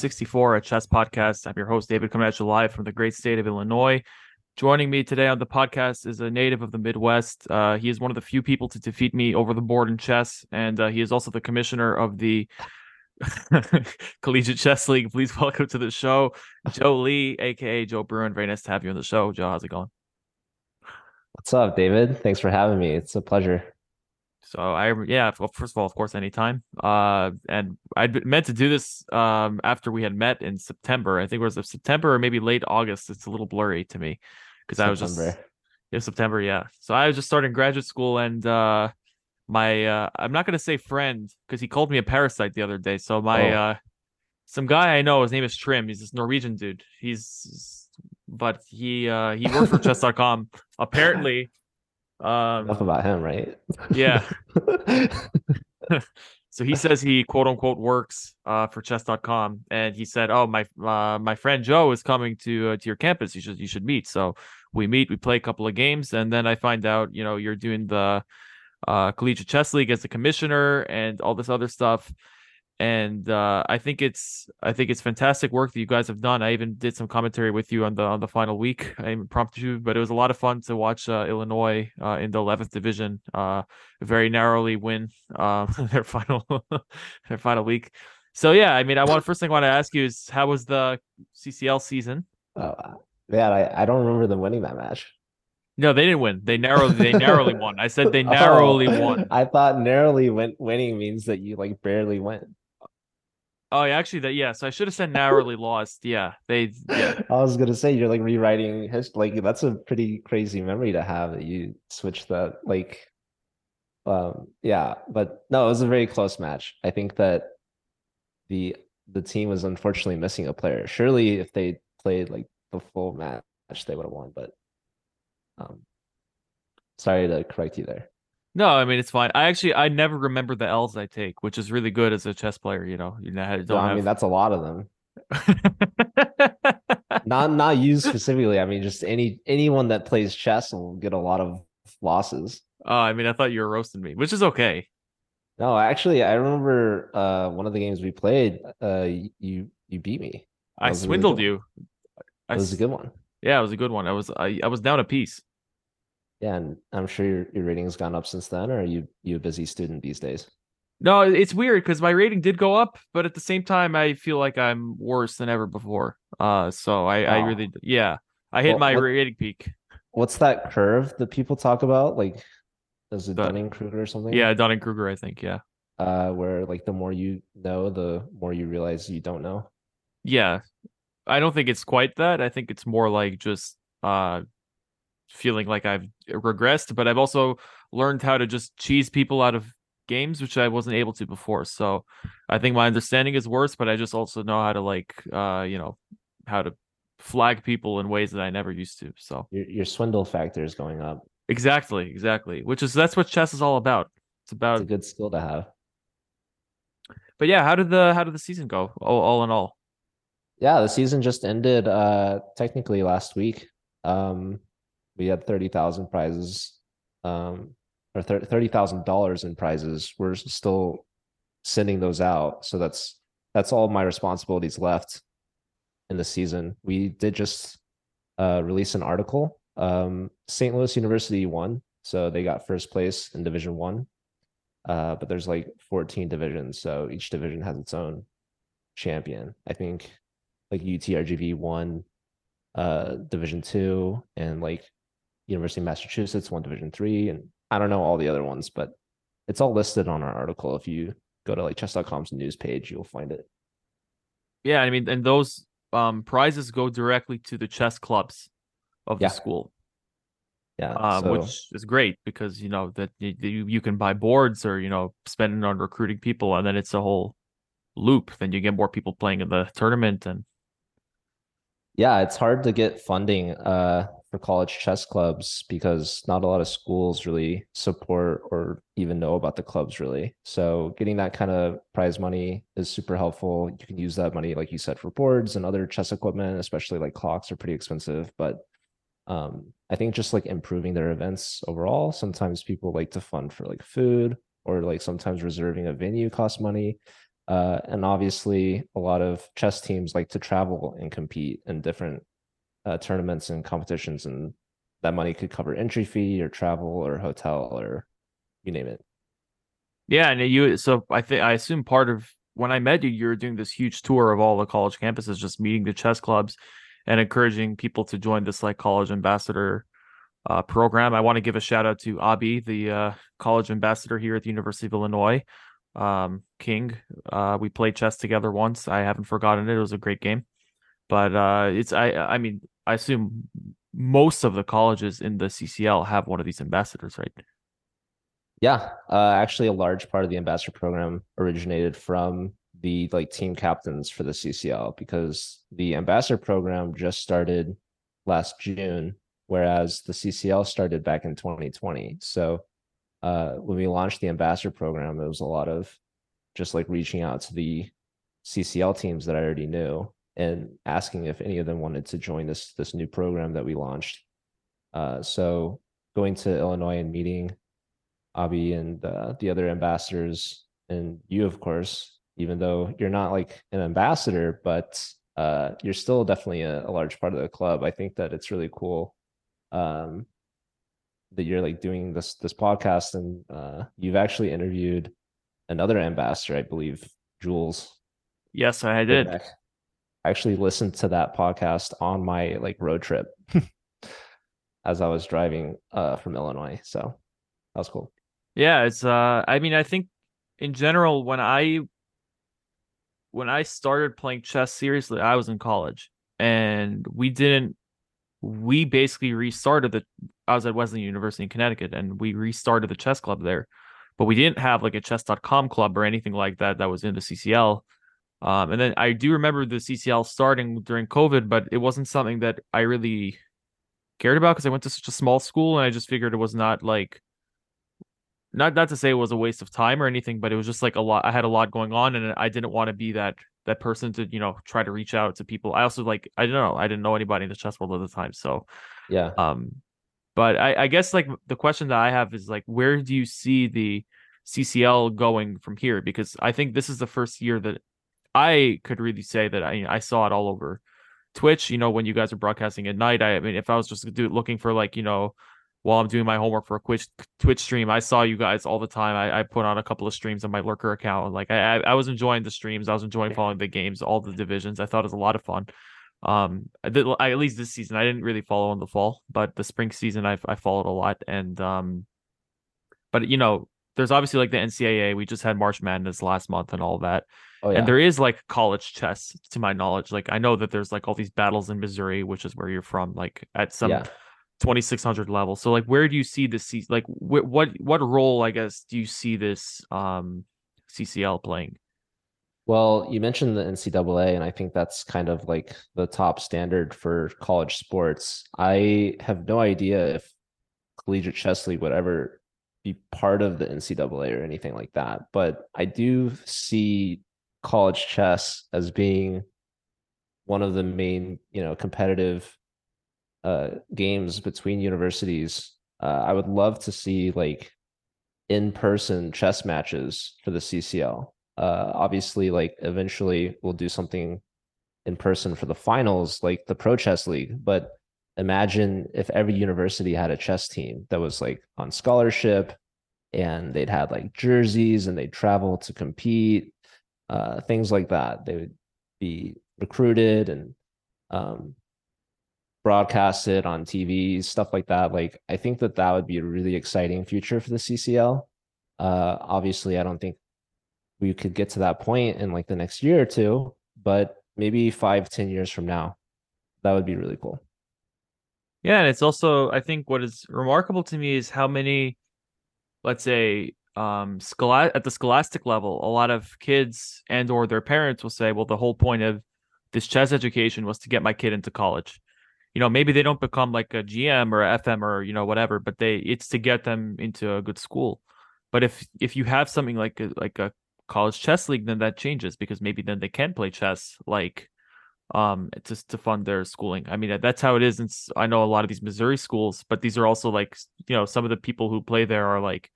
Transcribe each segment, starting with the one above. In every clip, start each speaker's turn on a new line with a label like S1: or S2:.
S1: back 64 at Chess Podcast. I'm your host, David, coming at you live from the great state of Illinois. Joining me today on the podcast is a native of the Midwest. Uh, he is one of the few people to defeat me over the board in chess, and uh, he is also the commissioner of the Collegiate Chess League. Please welcome to the show, Joe Lee, aka Joe Bruin. Very nice to have you on the show, Joe. How's it going?
S2: What's up, David? Thanks for having me. It's a pleasure.
S1: So I yeah, well, first of all, of course, anytime. Uh, and I meant to do this um after we had met in September. I think it was September or maybe late August. It's a little blurry to me because I was just yeah September. Yeah, so I was just starting graduate school, and uh, my uh, I'm not gonna say friend because he called me a parasite the other day. So my oh. uh, some guy I know, his name is Trim. He's this Norwegian dude. He's but he uh he works for chess.com. Apparently
S2: um, Enough about him, right?
S1: Yeah. so he says he quote unquote works uh, for chess.com and he said oh my uh, my friend joe is coming to uh, to your campus you should you should meet so we meet we play a couple of games and then i find out you know you're doing the uh, collegiate chess league as the commissioner and all this other stuff and uh, I think it's I think it's fantastic work that you guys have done. I even did some commentary with you on the on the final week. I prompted you, but it was a lot of fun to watch uh, Illinois uh, in the 11th division uh, very narrowly win uh, their final their final week. So yeah, I mean, I want first thing I want to ask you is how was the CCL season?
S2: Oh, yeah, I, I don't remember them winning that match.
S1: No, they didn't win. They narrowly they narrowly won. I said they narrowly oh, won.
S2: I thought narrowly win, winning means that you like barely win.
S1: Oh, yeah, actually, that yes, I should have said narrowly lost. Yeah, they. Yeah. I
S2: was gonna say you're like rewriting history. Like that's a pretty crazy memory to have that you switched that. Like, um, yeah, but no, it was a very close match. I think that the the team was unfortunately missing a player. Surely, if they played like the full match, they would have won. But, um, sorry to correct you there.
S1: No, I mean it's fine. I actually I never remember the L's I take, which is really good as a chess player. You know, you know, don't
S2: no, I have... mean that's a lot of them. not not you specifically. I mean, just any anyone that plays chess will get a lot of losses.
S1: Oh, I mean, I thought you were roasting me, which is okay.
S2: No, actually, I remember uh, one of the games we played. Uh, you you beat me.
S1: I swindled really you.
S2: It was a good one.
S1: Yeah, it was a good one. I was I, I was down a piece.
S2: Yeah, and I'm sure your, your rating's gone up since then, or are you you a busy student these days?
S1: No, it's weird because my rating did go up, but at the same time, I feel like I'm worse than ever before. Uh, so I, I really, yeah, I hit well, my what, rating peak.
S2: What's that curve that people talk about? Like, is it Dunning Kruger or something?
S1: Yeah, Dunning Kruger, I think. Yeah.
S2: Uh, where like the more you know, the more you realize you don't know.
S1: Yeah, I don't think it's quite that. I think it's more like just uh feeling like I've regressed, but I've also learned how to just cheese people out of games, which I wasn't able to before. So I think my understanding is worse, but I just also know how to like, uh, you know, how to flag people in ways that I never used to. So
S2: your, your swindle factor is going up.
S1: Exactly, exactly. Which is that's what chess is all about. It's about
S2: it's a good skill to have.
S1: But yeah, how did the how did the season go? All, all in all.
S2: Yeah, the season just ended uh technically last week. Um we had 30,000 prizes um, or $30,000 in prizes. We're still sending those out. So that's that's all my responsibilities left in the season. We did just uh, release an article. Um, St. Louis University won, so they got first place in Division One. Uh, but there's like 14 divisions, so each division has its own champion. I think like UTRGV won uh, Division Two, and like University of Massachusetts won Division three, and I don't know all the other ones, but it's all listed on our article. If you go to like chess.com's news page, you'll find it.
S1: Yeah, I mean, and those um, prizes go directly to the chess clubs of
S2: yeah.
S1: the school.
S2: Yeah,
S1: um, so... which is great because you know that you, you can buy boards or you know spend it on recruiting people, and then it's a whole loop. Then you get more people playing in the tournament, and
S2: yeah, it's hard to get funding. Uh, for college chess clubs because not a lot of schools really support or even know about the clubs really. So getting that kind of prize money is super helpful. You can use that money, like you said, for boards and other chess equipment, especially like clocks are pretty expensive. But um, I think just like improving their events overall. Sometimes people like to fund for like food or like sometimes reserving a venue costs money. Uh, and obviously, a lot of chess teams like to travel and compete in different uh, tournaments and competitions, and that money could cover entry fee or travel or hotel or you name it.
S1: Yeah, and you. So I think I assume part of when I met you, you were doing this huge tour of all the college campuses, just meeting the chess clubs and encouraging people to join this like college ambassador uh, program. I want to give a shout out to Abi, the uh, college ambassador here at the University of Illinois. Um, King, uh, we played chess together once. I haven't forgotten it. It was a great game. But uh, it's I I mean I assume most of the colleges in the CCL have one of these ambassadors, right?
S2: Yeah, uh, actually, a large part of the ambassador program originated from the like team captains for the CCL because the ambassador program just started last June, whereas the CCL started back in 2020. So uh, when we launched the ambassador program, it was a lot of just like reaching out to the CCL teams that I already knew and asking if any of them wanted to join this this new program that we launched. Uh, so going to Illinois and meeting Abi and uh, the other ambassadors and you, of course, even though you're not like an ambassador, but uh, you're still definitely a, a, large part of the club. I think that it's really cool um, that you're like doing this this podcast and uh, you've actually interviewed another ambassador, I believe, Jules.
S1: Yes, I did. I
S2: actually listened to that podcast on my like road trip as I was driving uh, from Illinois. So that was cool.
S1: Yeah, it's uh I mean I think in general when I when I started playing chess seriously, I was in college and we didn't we basically restarted the I was at Wesleyan University in Connecticut and we restarted the chess club there. But we didn't have like a chess.com club or anything like that that was in the CCL. Um, and then I do remember the CCL starting during COVID, but it wasn't something that I really cared about because I went to such a small school and I just figured it was not like not not to say it was a waste of time or anything, but it was just like a lot. I had a lot going on, and I didn't want to be that that person to you know try to reach out to people. I also like I don't know. I didn't know anybody in the chess world at the time, so
S2: yeah.
S1: Um, but I, I guess like the question that I have is like, where do you see the CCL going from here? Because I think this is the first year that I could really say that I I saw it all over Twitch. You know, when you guys are broadcasting at night. I, I mean, if I was just do, looking for like you know while I'm doing my homework for a Twitch Twitch stream. I saw you guys all the time. I, I put on a couple of streams on my lurker account. Like I, I was enjoying the streams. I was enjoying following the games, all the divisions. I thought it was a lot of fun. Um, I, I, at least this season I didn't really follow in the fall, but the spring season I I followed a lot. And um, but you know, there's obviously like the NCAA. We just had March Madness last month and all that. Oh, yeah. And there is like college chess, to my knowledge. Like I know that there's like all these battles in Missouri, which is where you're from. Like at some. Yeah 2600 level. So like where do you see this like wh- what what role I guess do you see this um CCL playing?
S2: Well, you mentioned the NCAA, and I think that's kind of like the top standard for college sports. I have no idea if Collegiate Chess League would ever be part of the NCAA or anything like that, but I do see college chess as being one of the main, you know, competitive uh, games between universities. Uh, I would love to see like in-person chess matches for the CCL. Uh, obviously, like eventually we'll do something in person for the finals, like the Pro Chess League. But imagine if every university had a chess team that was like on scholarship, and they'd had like jerseys, and they'd travel to compete, uh, things like that. They would be recruited and um, broadcasted on TV, stuff like that. Like I think that that would be a really exciting future for the CCL. Uh, obviously, I don't think we could get to that point in like the next year or two, but maybe five, ten years from now, that would be really cool.
S1: Yeah, and it's also I think what is remarkable to me is how many, let's say, um, schola- at the scholastic level, a lot of kids and or their parents will say, well, the whole point of this chess education was to get my kid into college. You know maybe they don't become like a gm or a fm or you know whatever but they it's to get them into a good school. But if if you have something like a, like a college chess league then that changes because maybe then they can play chess like um just to fund their schooling i mean that's how it is and i know a lot of these missouri schools but these are also like you know some of the people who play there are like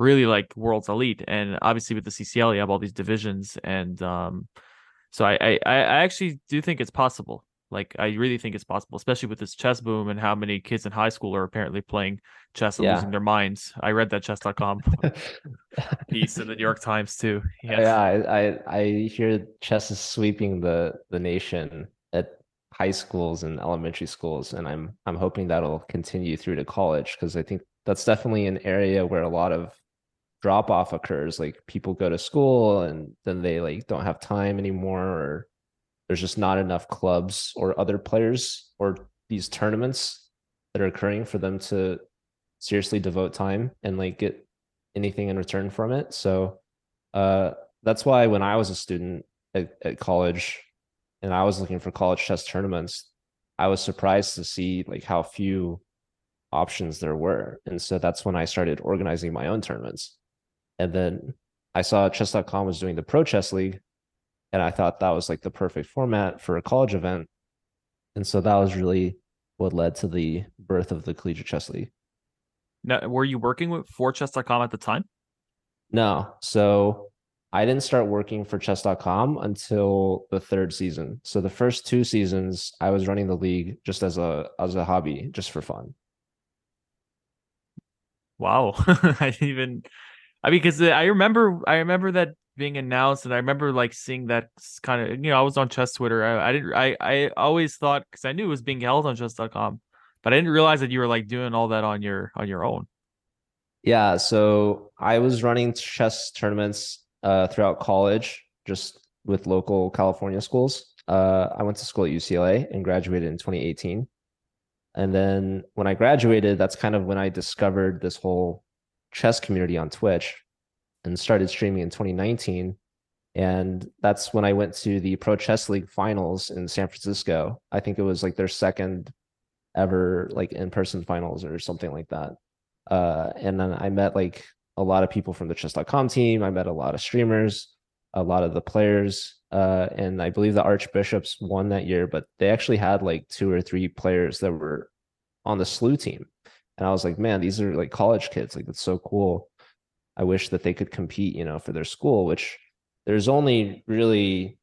S1: really like world's elite. And obviously with the CCL, you have all these divisions, and um, so I, I I actually do think it's possible. Like I really think it's possible, especially with this chess boom and how many kids in high school are apparently playing chess and
S2: Yeah.
S1: losing their minds. I read that chess.com piece in the New York Times too. Uh, yeah.
S2: Yeah, I, I I hear chess is sweeping the the nation at high schools and elementary schools, and I'm I'm hoping that'll continue through to college because I think that's definitely an area where a lot of drop off occurs. Like people go to school and then they like don't have time anymore, or there's just not enough clubs or other players or these tournaments that are occurring for them to seriously devote time and like get anything in return from it. So uh, that's why when I was a student at, at college and I was looking for college chess tournaments, I was surprised to see like how few options there were. And so that's when I started organizing my own tournaments. And then I saw chess.com was doing the Pro Chess League, and I thought that was like the perfect format for a college event. And so that was really what led to the birth of the Collegiate Chess League.
S1: Now, were you working with for chess.com at the time?
S2: No. So I didn't start working for chess.com until the third season. So the first two seasons I was running the league just as a as a hobby, just for fun.
S1: Wow. I didn't even I mean because I remember I remember that being announced and I remember like seeing that kind of you know I was on chess Twitter. I, I didn't I I always thought because I knew it was being held on chess.com, but I didn't realize that you were like doing all that on your on your own.
S2: Yeah, so I was running chess tournaments uh, throughout college, just with local California schools. Uh, I went to school at UCLA and graduated in 2018. And then when I graduated, that's kind of when I discovered this whole chess community on Twitch and started streaming in 2019. And that's when I went to the Pro Chess League finals in San Francisco. I think it was like their second ever like in-person finals or something like that. Uh, and then I met like a lot of people from the chess.com team. I met a lot of streamers, a lot of the players. Uh, and I believe the Archbishops won that year, but they actually had like two or three players that were on the SLU team. And I was like, man, these are like college kids. Like, that's so cool. I wish that they could compete, you know, for their school, which there's only really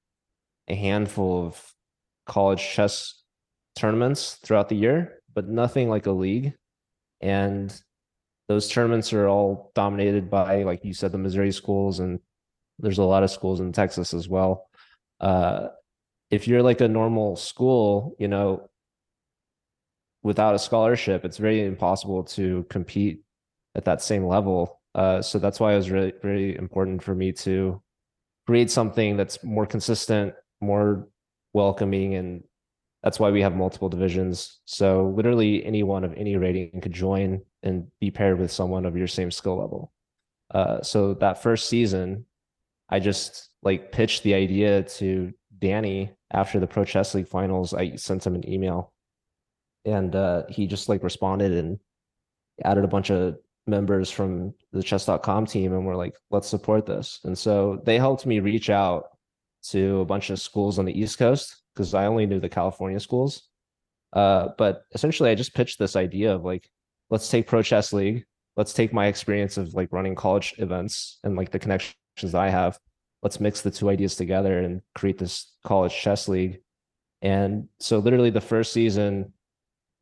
S2: a handful of college chess tournaments throughout the year, but nothing like a league. And those tournaments are all dominated by, like you said, the Missouri schools, and there's a lot of schools in Texas as well. Uh, if you're like a normal school, you know, without a scholarship, it's very impossible to compete at that same level. Uh, so that's why it was really, really important for me to create something that's more consistent, more welcoming, and that's why we have multiple divisions. So literally anyone of any rating could join and be paired with someone of your same skill level. Uh, so that first season, I just like pitched the idea to Danny after the Pro Chess League finals. I sent him an email and uh, he just like responded and added a bunch of members from the chess.com team and we're like, let's support this. And so they helped me reach out to a bunch of schools on the East Coast because I only knew the California schools. Uh, but essentially, I just pitched this idea of like, let's take Pro Chess League, let's take my experience of like running college events and like the connections that I have, let's mix the two ideas together and create this college chess league. And so, literally, the first season,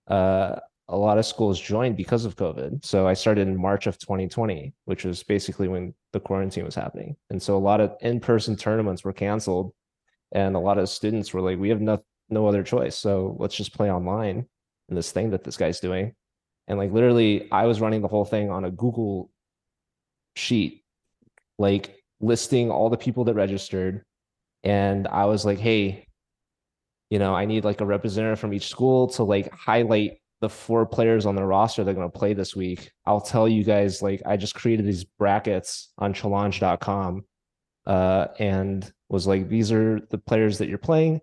S2: uh, a lot of schools joined because of COVID. So I started in March of 2020, which was basically when the quarantine was happening. And so a lot of in-person tournaments were canceled and a lot of students were like, we have no, no other choice. So let's just play online in this thing that this guy's doing. And like literally I was running the whole thing on a Google sheet, like listing all the people that registered. And I was like, hey, you know, I need like a representative from each school to like highlight the four players on the roster they're going to play this week. I'll tell you guys, like, I just created these brackets on challonge.com uh, and was like, these are the players that you're playing.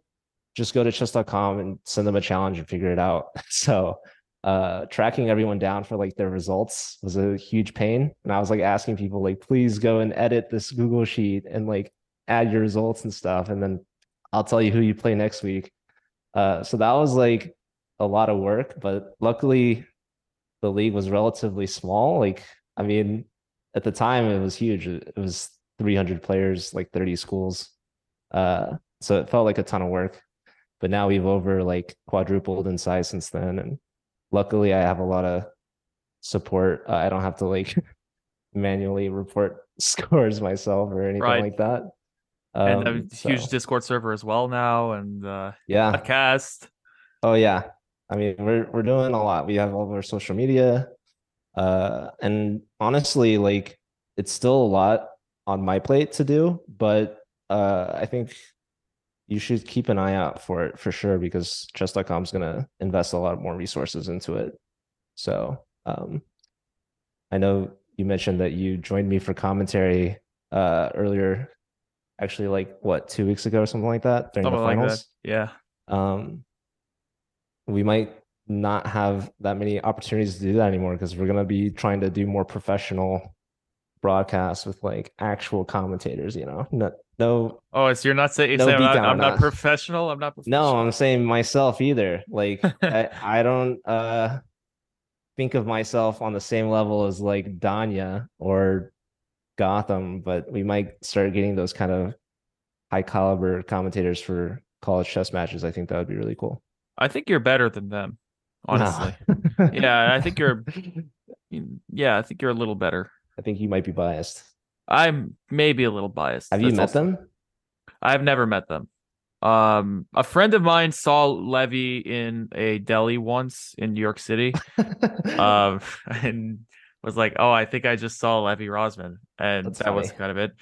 S2: Just go to chess.com and send them a challenge and figure it out. So, uh, tracking everyone down for like their results was a huge pain. And I was like asking people, like, please go and edit this Google sheet and like add your results and stuff. And then I'll tell you who you play next week. Uh, so that was like a lot of work, but luckily the league was relatively small. Like, I mean, at the time it was huge. It was 300 players, like 30 schools. Uh, so it felt like a ton of work. But now we've over like quadrupled in size since then, and luckily I have a lot of support. Uh, I don't have to like manually report scores myself or anything
S1: Right.
S2: like that.
S1: and a
S2: Um,
S1: huge
S2: so,
S1: Discord server as well now, and uh,
S2: yeah.
S1: podcast.
S2: Oh yeah. I mean, we're we're doing a lot. We have all of our social media. Uh and honestly, like it's still a lot on my plate to do, but uh I think you should keep an eye out for it for sure because chess.com is gonna invest a lot more resources into it. So um I know you mentioned that you joined me for commentary uh earlier, actually like what, two weeks ago or something like that during
S1: Something
S2: the
S1: like
S2: finals
S1: that. Yeah.
S2: um we might not have that many opportunities to do that anymore because we're going to be trying to do more professional broadcasts with like actual commentators you know? No no.
S1: Oh, so you're not saying,
S2: No
S1: saying I'm, not, I'm not professional. I'm not professional.
S2: no i'm saying myself either. Like I, I don't uh think of myself on the same level as like danya or gotham but we might start getting those kind of high caliber commentators for college chess matches. I think that would be really cool
S1: I think you're better than them,
S2: No.
S1: honestly. Yeah, I think you're. Yeah, I think you're a little better.
S2: I think you might be biased.
S1: I'm maybe a little biased.
S2: Have you met
S1: also-
S2: them?
S1: I've never met them. Um, a friend of mine saw Levy in a deli once in New York City. um, and was like, "Oh, I think I just saw Levy Rozman," and
S2: That's
S1: that was kind of it.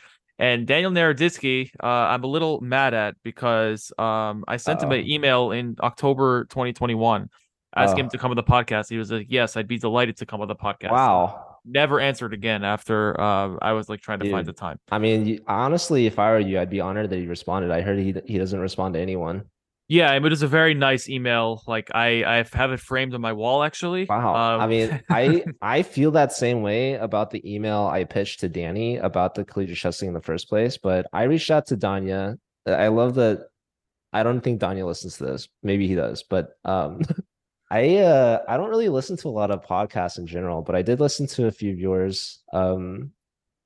S1: And Daniel Naroditsky, uh, I'm a little mad at because um, I sent him an email in October 2021 asking him
S2: Oh.
S1: to come on the podcast. He was like, "Yes, I'd be delighted to come on the podcast."
S2: wow.
S1: Never answered again after uh, I was like trying to find the time.
S2: I mean, honestly, if I were you, I'd be honored that he responded. I heard he he doesn't respond to anyone.
S1: Yeah, it was a very nice email. Like I, I have it framed on my wall actually.
S2: Wow. I
S1: Um,
S2: mean, I I feel that same way about the email I pitched to Danny about the collegiate chess thing in the first place. But I reached out to Danya. I love that. I don't think Danya listens to this. Maybe he does, but um, I uh I don't really listen to a lot of podcasts in general, but I did listen to a few of yours. Um,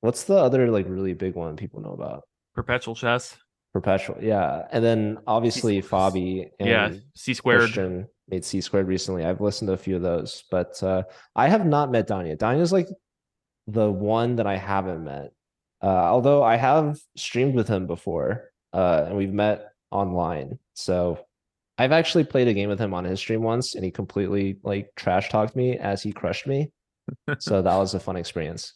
S2: what's the other like really big one people know about?
S1: perpetual chess.
S2: Perpetual, yeah, and then obviously
S1: squares.
S2: Fabi and
S1: yeah, C squared.
S2: Christian made C squared recently. I've listened to a few of those, but uh, I have not met Danya. Danya's like the one that I haven't met. Uh, although I have streamed with him before, uh, and we've met online. So I've actually played a game with him on his stream once, and he completely like trash talked me as he crushed me. so that was a fun experience.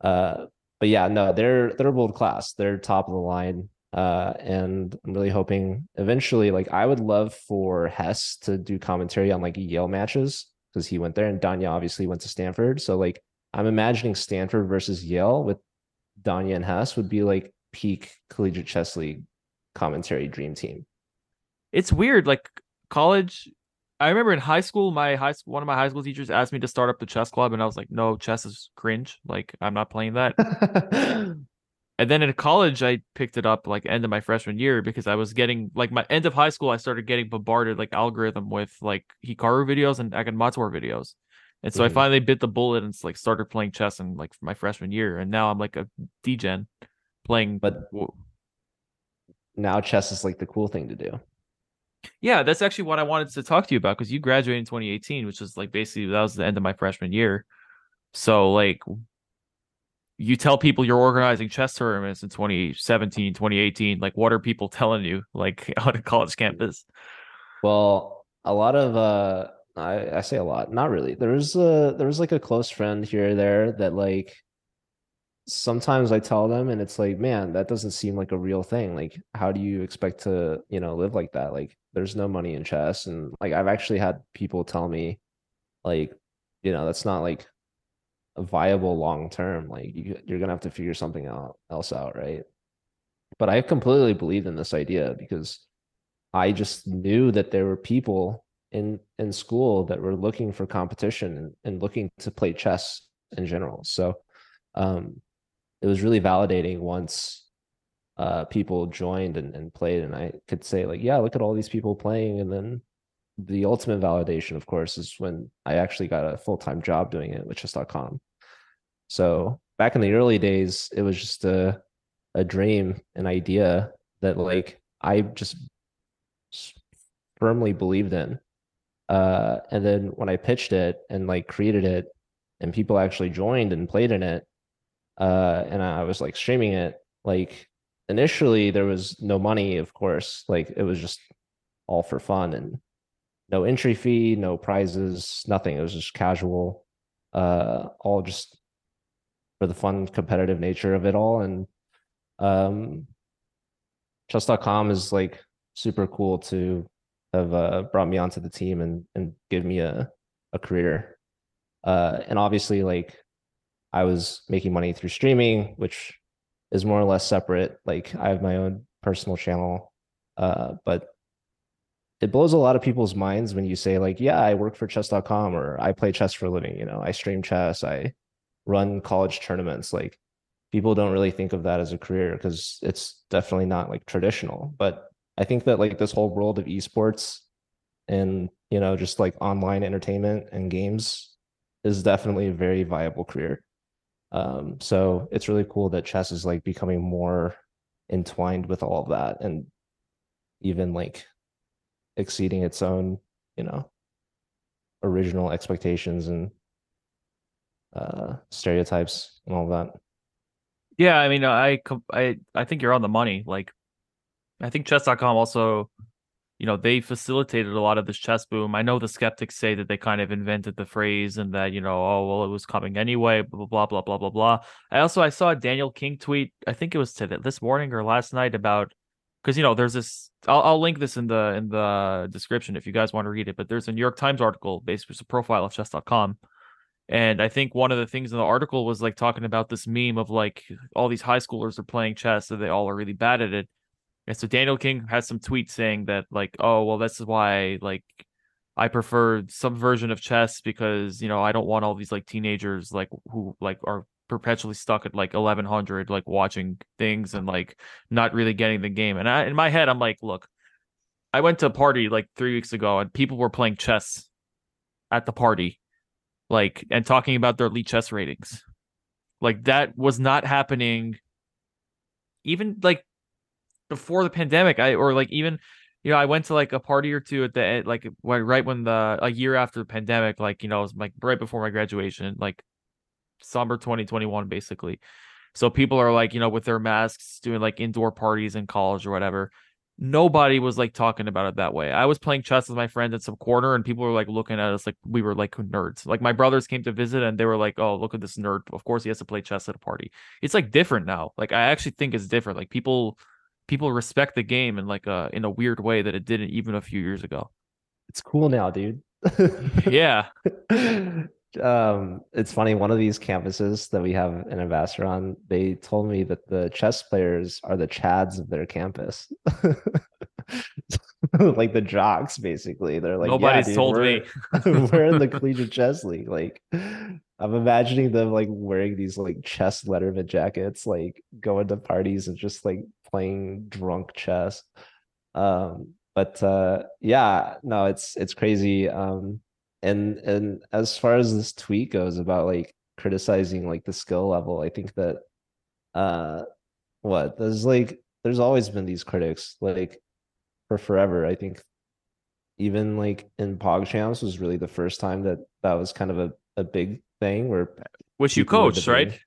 S2: Uh, but yeah, no, they're they're world class. They're top of the line. Uh, and I'm really hoping eventually, like, I would love for Hess to do commentary on like Yale matches because he went there, and Danya obviously went to Stanford. So like, I'm imagining Stanford versus Yale with Danya and Hess would be like peak collegiate chess league commentary dream team.
S1: It's weird. Like college, I remember in high school, my high school, one of my high school teachers asked me to start up the chess club, and I was like, "No, chess is cringe. Like I'm not playing that." and then in college, I picked it up like end of my freshman year because I was getting like my end of high school, I started getting bombarded like algorithm with like Hikaru videos and Agadmator videos. And so I
S2: Mhm.
S1: finally bit the bullet and like started playing chess in like my freshman year, and now I'm like a degen playing.
S2: But- now chess is like the cool thing to do.
S1: Yeah, that's actually what I wanted to talk to you about because you graduated in 2018, which was like basically that was the end of my freshman year. So like you tell people you're organizing chess tournaments in 2017, 2018, like what are people telling you like on a college campus?
S2: Well, a lot of uh I, I say a lot, not really. there's a there was like a close friend here or there that like sometimes I tell them and it's like, man, that doesn't seem like a real thing. Like, how do you expect to, you know, live like that? Like, there's no money in chess. And like I've actually had people tell me, like, you know, that's not like viable long term. Like you you're gonna have to figure something out else out, right? But I completely believed in this idea because I just knew that there were people in in school that were looking for competition and, and looking to play chess in general. So um it was really validating once uh people joined and, and played and I could say like, yeah, look at all these people playing. And then the ultimate validation, of course, is when I actually got a full-time job doing it, with chess.com. So back in the early days, it was just a a dream, an idea that like I just firmly believed in. Uh, and then when I pitched it and like created it, and people actually joined and played in it, uh, and I was like streaming it, like initially there was no money, of course, like it was just all for fun and no entry fee, no prizes, nothing. It was just casual, uh, all just for the fun competitive nature of it all. And um chess.com is like super cool to have uh, brought me onto the team and and give me a a career. Uh, and obviously, like I was making money through streaming, which is more or less separate. Like I have my own personal channel, uh, but it blows a lot of people's minds when you say like, yeah, I work for chess.com or I play chess for a living. You know, I stream chess, I run college tournaments. Like people don't really think of that as a career because it's definitely not like traditional. But I think that like this whole world of esports and you know just like online entertainment and games is definitely a very viable career. Um, so it's really cool that chess is like becoming more entwined with all of that and even like exceeding its own, you know, original expectations and uh stereotypes and all that.
S1: Yeah, I mean, I I I think you're on the money. Like, I think chess.com also, you know, they facilitated a lot of this chess boom. I know the skeptics say that they kind of invented the phrase and that, you know, oh, well, it was coming anyway, blah, blah, blah, blah, blah, blah. I also, I saw Daniel King tweet, I think it was today, this morning or last night about, because, you know, there's this, I'll, I'll link this in the, in the description if you guys want to read it, but there's a New York Times article, basically, it's a profile of chess.com and I think one of the things in the article was like talking about this meme of like all these high schoolers are playing chess and they all are really bad at it. And so Daniel King has some tweets saying that like, oh well, this is why like I prefer some version of chess because you know I don't want all these like teenagers like who like are perpetually stuck at like 1100 like watching things and like not really getting the game. And I, in my head, I'm like, look, I went to a party like three weeks ago and people were playing chess at the party like and talking about their Lichess ratings. Like that was not happening even like before the pandemic. I or like even you know, I went to like a party or two at the end, like right when the a year after the pandemic, like you know, it was like right before my graduation, like summer 2021, basically. So people are like, you know, with their masks doing like indoor parties in college or whatever nobody was like talking about it that way. I was playing chess with my friends at some corner and people were like looking at us like we were like nerds. Like my brothers came to visit and they were like, "Oh, look at this nerd. Of course he has to play chess at a party." It's like different now. Like I actually think it's different. Like people people respect the game in like a in a weird way that it didn't even a few years ago.
S2: It's cool now, dude.
S1: yeah.
S2: um it's funny one of these campuses that we have an ambassador on they told me that the chess players are the chads of their campus. Like the jocks basically. They're like
S1: nobody's
S2: yeah, dude,
S1: told
S2: we're,
S1: me.
S2: we're in the collegiate chess league. Like i'm imagining them like wearing these like chess letterman jackets like going to parties and just like playing drunk chess. Um but uh yeah no it's it's crazy. Um and and as far as this tweet goes about like criticizing like the skill level i think that uh what there's like there's always been these critics like for forever. I think even like in pogchamps was really the first time that that was kind of a, a big thing where
S1: which you coached right?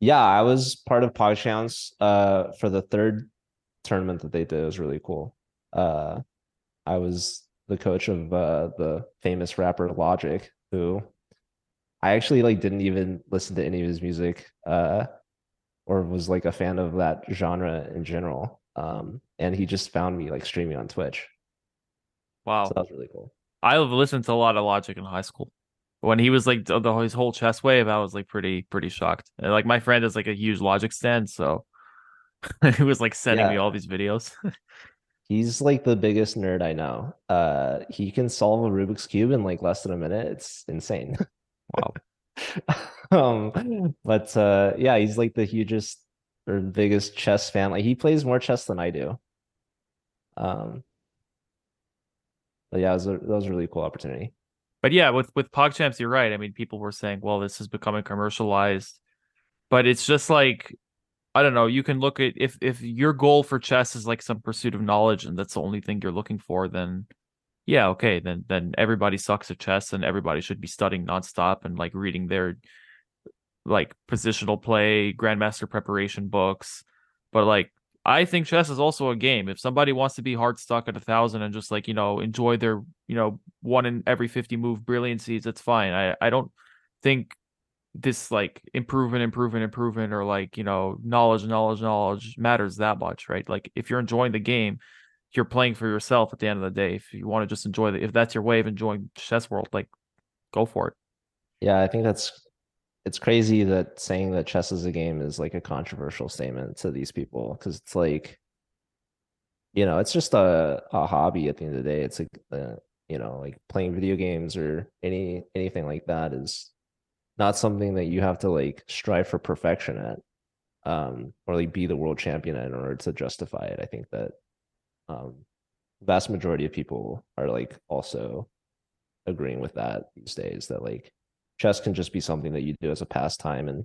S2: yeah i was part of pogchamps uh for the third tournament that they did. It was really cool. Uh i was the coach of uh, the famous rapper Logic, who I actually like didn't even listen to any of his music, uh, or was like a fan of that genre in general. Um, and he just found me like streaming on Twitch.
S1: Wow,
S2: so that was really cool.
S1: I have listened to a lot of Logic in high school. When he was like the, the his whole chess wave, I was like pretty pretty shocked. And, like my friend is like a huge Logic stand, so he was like sending yeah. me all these videos.
S2: He's like the biggest nerd I know. Uh, he can solve a Rubik's cube in like less than a minute. It's insane.
S1: Wow.
S2: um, but uh, yeah, he's like the hugest or biggest chess fan. Like he plays more chess than I do. Um, but yeah, it was a, that was a really cool opportunity.
S1: But yeah, with with PogChamps, you're right. I mean, people were saying, "Well, this is becoming commercialized." but it's just like I don't know. You can look at if if your goal for chess is like some pursuit of knowledge, and that's the only thing you're looking for, then yeah, okay, then then everybody sucks at chess, and everybody should be studying nonstop and like reading their like positional play, grandmaster preparation books. But like I think chess is also a game. If somebody wants to be hard stuck at a thousand and just like, you know, enjoy their, you know, one in every 50 move brilliancies, that's fine. I, I don't think this like improvement, improvement, improvement, or like, you know, knowledge, knowledge, knowledge matters that much, right? Like if you're enjoying the game, you're playing for yourself at the end of the day. If you want to just enjoy the if that's your way of enjoying chess world, like go for it.
S2: Yeah, I think that's it's crazy that saying that chess is a game is like a controversial statement to these people because it's like you know it's just a, a hobby at the end of the day it's like uh, you know like playing video games or any anything like that is not something that you have to like strive for perfection at um or like be the world champion in order to justify it. I think that um vast majority of people are like also agreeing with that these days that like chess can just be something that you do as a pastime and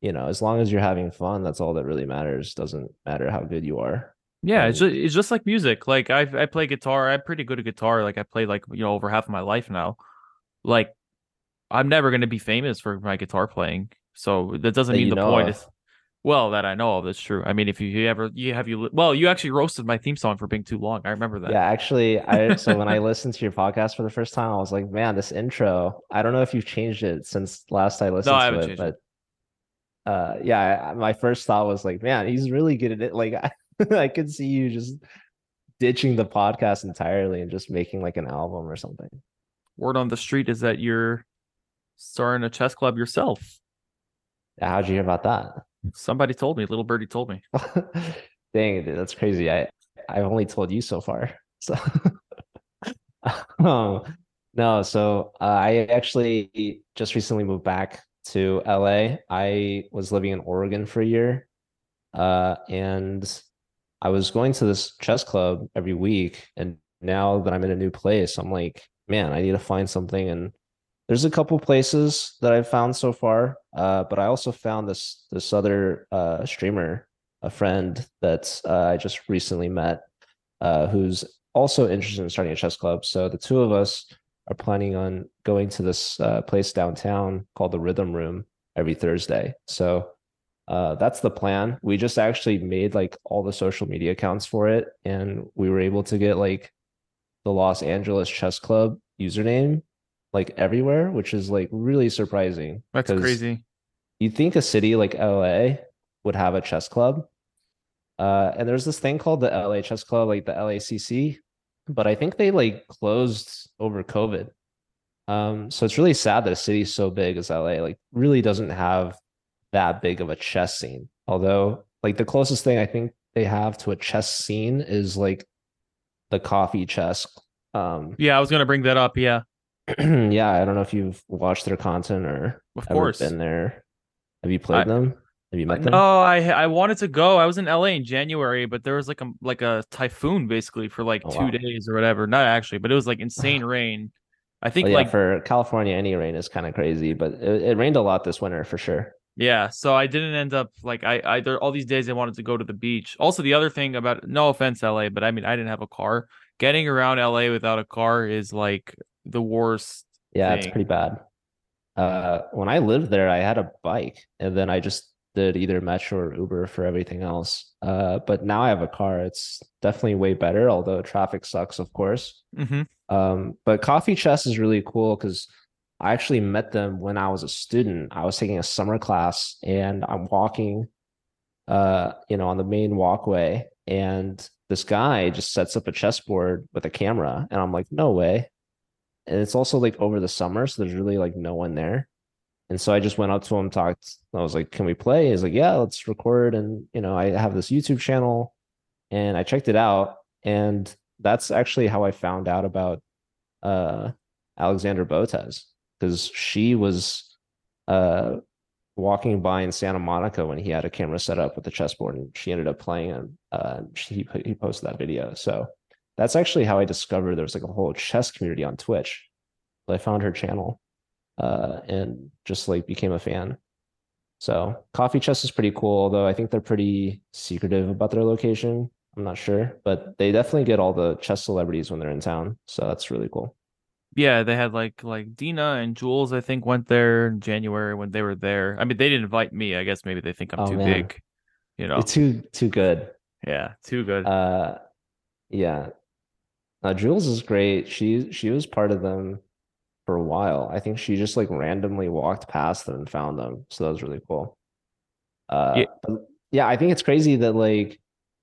S2: you know as long as you're having fun that's all that really matters. Doesn't matter how good you are.
S1: Yeah it's just, it's just like music. Like i i play guitar. I'm pretty good at guitar. Like i play like you know over half of my life now. Like i'm never going to be famous for my guitar playing so that doesn't
S2: That
S1: mean the point
S2: of.
S1: is well that i know of that's true i mean if you, you ever you have you well you actually roasted my theme song for being too long i remember that
S2: yeah actually i so when i listened to your podcast for the first time i was like man this intro i don't know if you've changed it since last i listened
S1: I
S2: to
S1: haven't
S2: it but
S1: it.
S2: uh yeah I, my first thought was like man he's really good at it like I, I could see you just ditching the podcast entirely and just making like an album or something
S1: word on the street is that you're starting a chess club yourself
S2: how'd you hear about that
S1: somebody told me little birdie told me
S2: Dang, dude, that's crazy. I I've only told you so far. So um, no, so uh, I actually just recently moved back to LA. I was living in Oregon for a year. Uh, and I was going to this chess club every week. And now that I'm in a new place, I'm like, man, I need to find something. And there's a couple places that I've found so far. Uh, but I also found this this other uh streamer, a friend that uh, I just recently met, uh, who's also interested in starting a chess club. So the two of us are planning on going to this uh, place downtown called the Rhythm Room every Thursday. So uh, that's the plan. We just actually made like all the social media accounts for it, and we were able to get like the Los Angeles Chess Club username like everywhere, which is like really surprising.
S1: That's crazy
S2: You'd think a city like LA would have a chess club. Uh, and there's this thing called the LA Chess Club, like the LACC, but I think they like closed over COVID. Um, so it's really sad that a city so big as LA like really doesn't have that big of a chess scene. Although, like the closest thing I think they have to a chess scene is like the coffee chess. Um,
S1: yeah i was gonna bring that up yeah
S2: yeah, I don't know if you've watched their content or
S1: of
S2: ever
S1: course
S2: been there. Have you played
S1: I-
S2: them? Have you met them?
S1: No, I I wanted to go. I was in LA in January, but there was like a like a typhoon basically for like
S2: Oh,
S1: two
S2: wow.
S1: days or whatever. Not actually, but it was like insane rain. I think
S2: Well, yeah,
S1: like
S2: for California, any rain is kind of crazy, but it, it rained a lot this winter for sure.
S1: yeah. So I didn't end up like I I there all these days I wanted to go to the beach. Also, the other thing about no offense, LA, but I mean I didn't have a car. Getting around LA without a car is like the worst.
S2: Yeah, it's pretty bad. Uh, when I lived there, I had a bike, and then I just did either Metro or Uber for everything else. Uh, but now I have a car. It's definitely way better, although traffic sucks, of course.
S1: hmm
S2: Um, but Coffee Chess is really cool because I actually met them when I was a student. I was taking a summer class and I'm walking uh, you know, on the main walkway, and this guy just sets up a chessboard with a camera, and I'm like, no way. And it's also like over the summer, so there's really like no one there. And so I just went up to him, talked. I was like, "Can we play?" He's like, "Yeah, let's record." And you know, I have this YouTube channel, and I checked it out, and that's actually how I found out about uh Alexandra Botez because she was uh walking by in Santa Monica when he had a camera set up with the chessboard, and she ended up playing him. Uh, she he posted that video, so that's actually how I discovered there was like a whole chess community on Twitch. I found her channel, uh, and just like became a fan. So Coffee chess is pretty cool, although I think they're pretty secretive about their location. I'm not sure, but they definitely get all the chess celebrities when they're in town. So that's really cool.
S1: Yeah, they had like like Dina and Jules, I think, went there in January when they were there. I mean, they didn't invite me. I guess maybe they think I'm
S2: Oh,
S1: too
S2: man.
S1: big. You know,
S2: You're too too good.
S1: yeah, too good.
S2: Uh, yeah. Uh, Jules is great. She she was part of them for a while. I think she just like randomly walked past them and found them. So that was really cool. Uh,
S1: Yeah.
S2: but yeah, I think it's crazy that like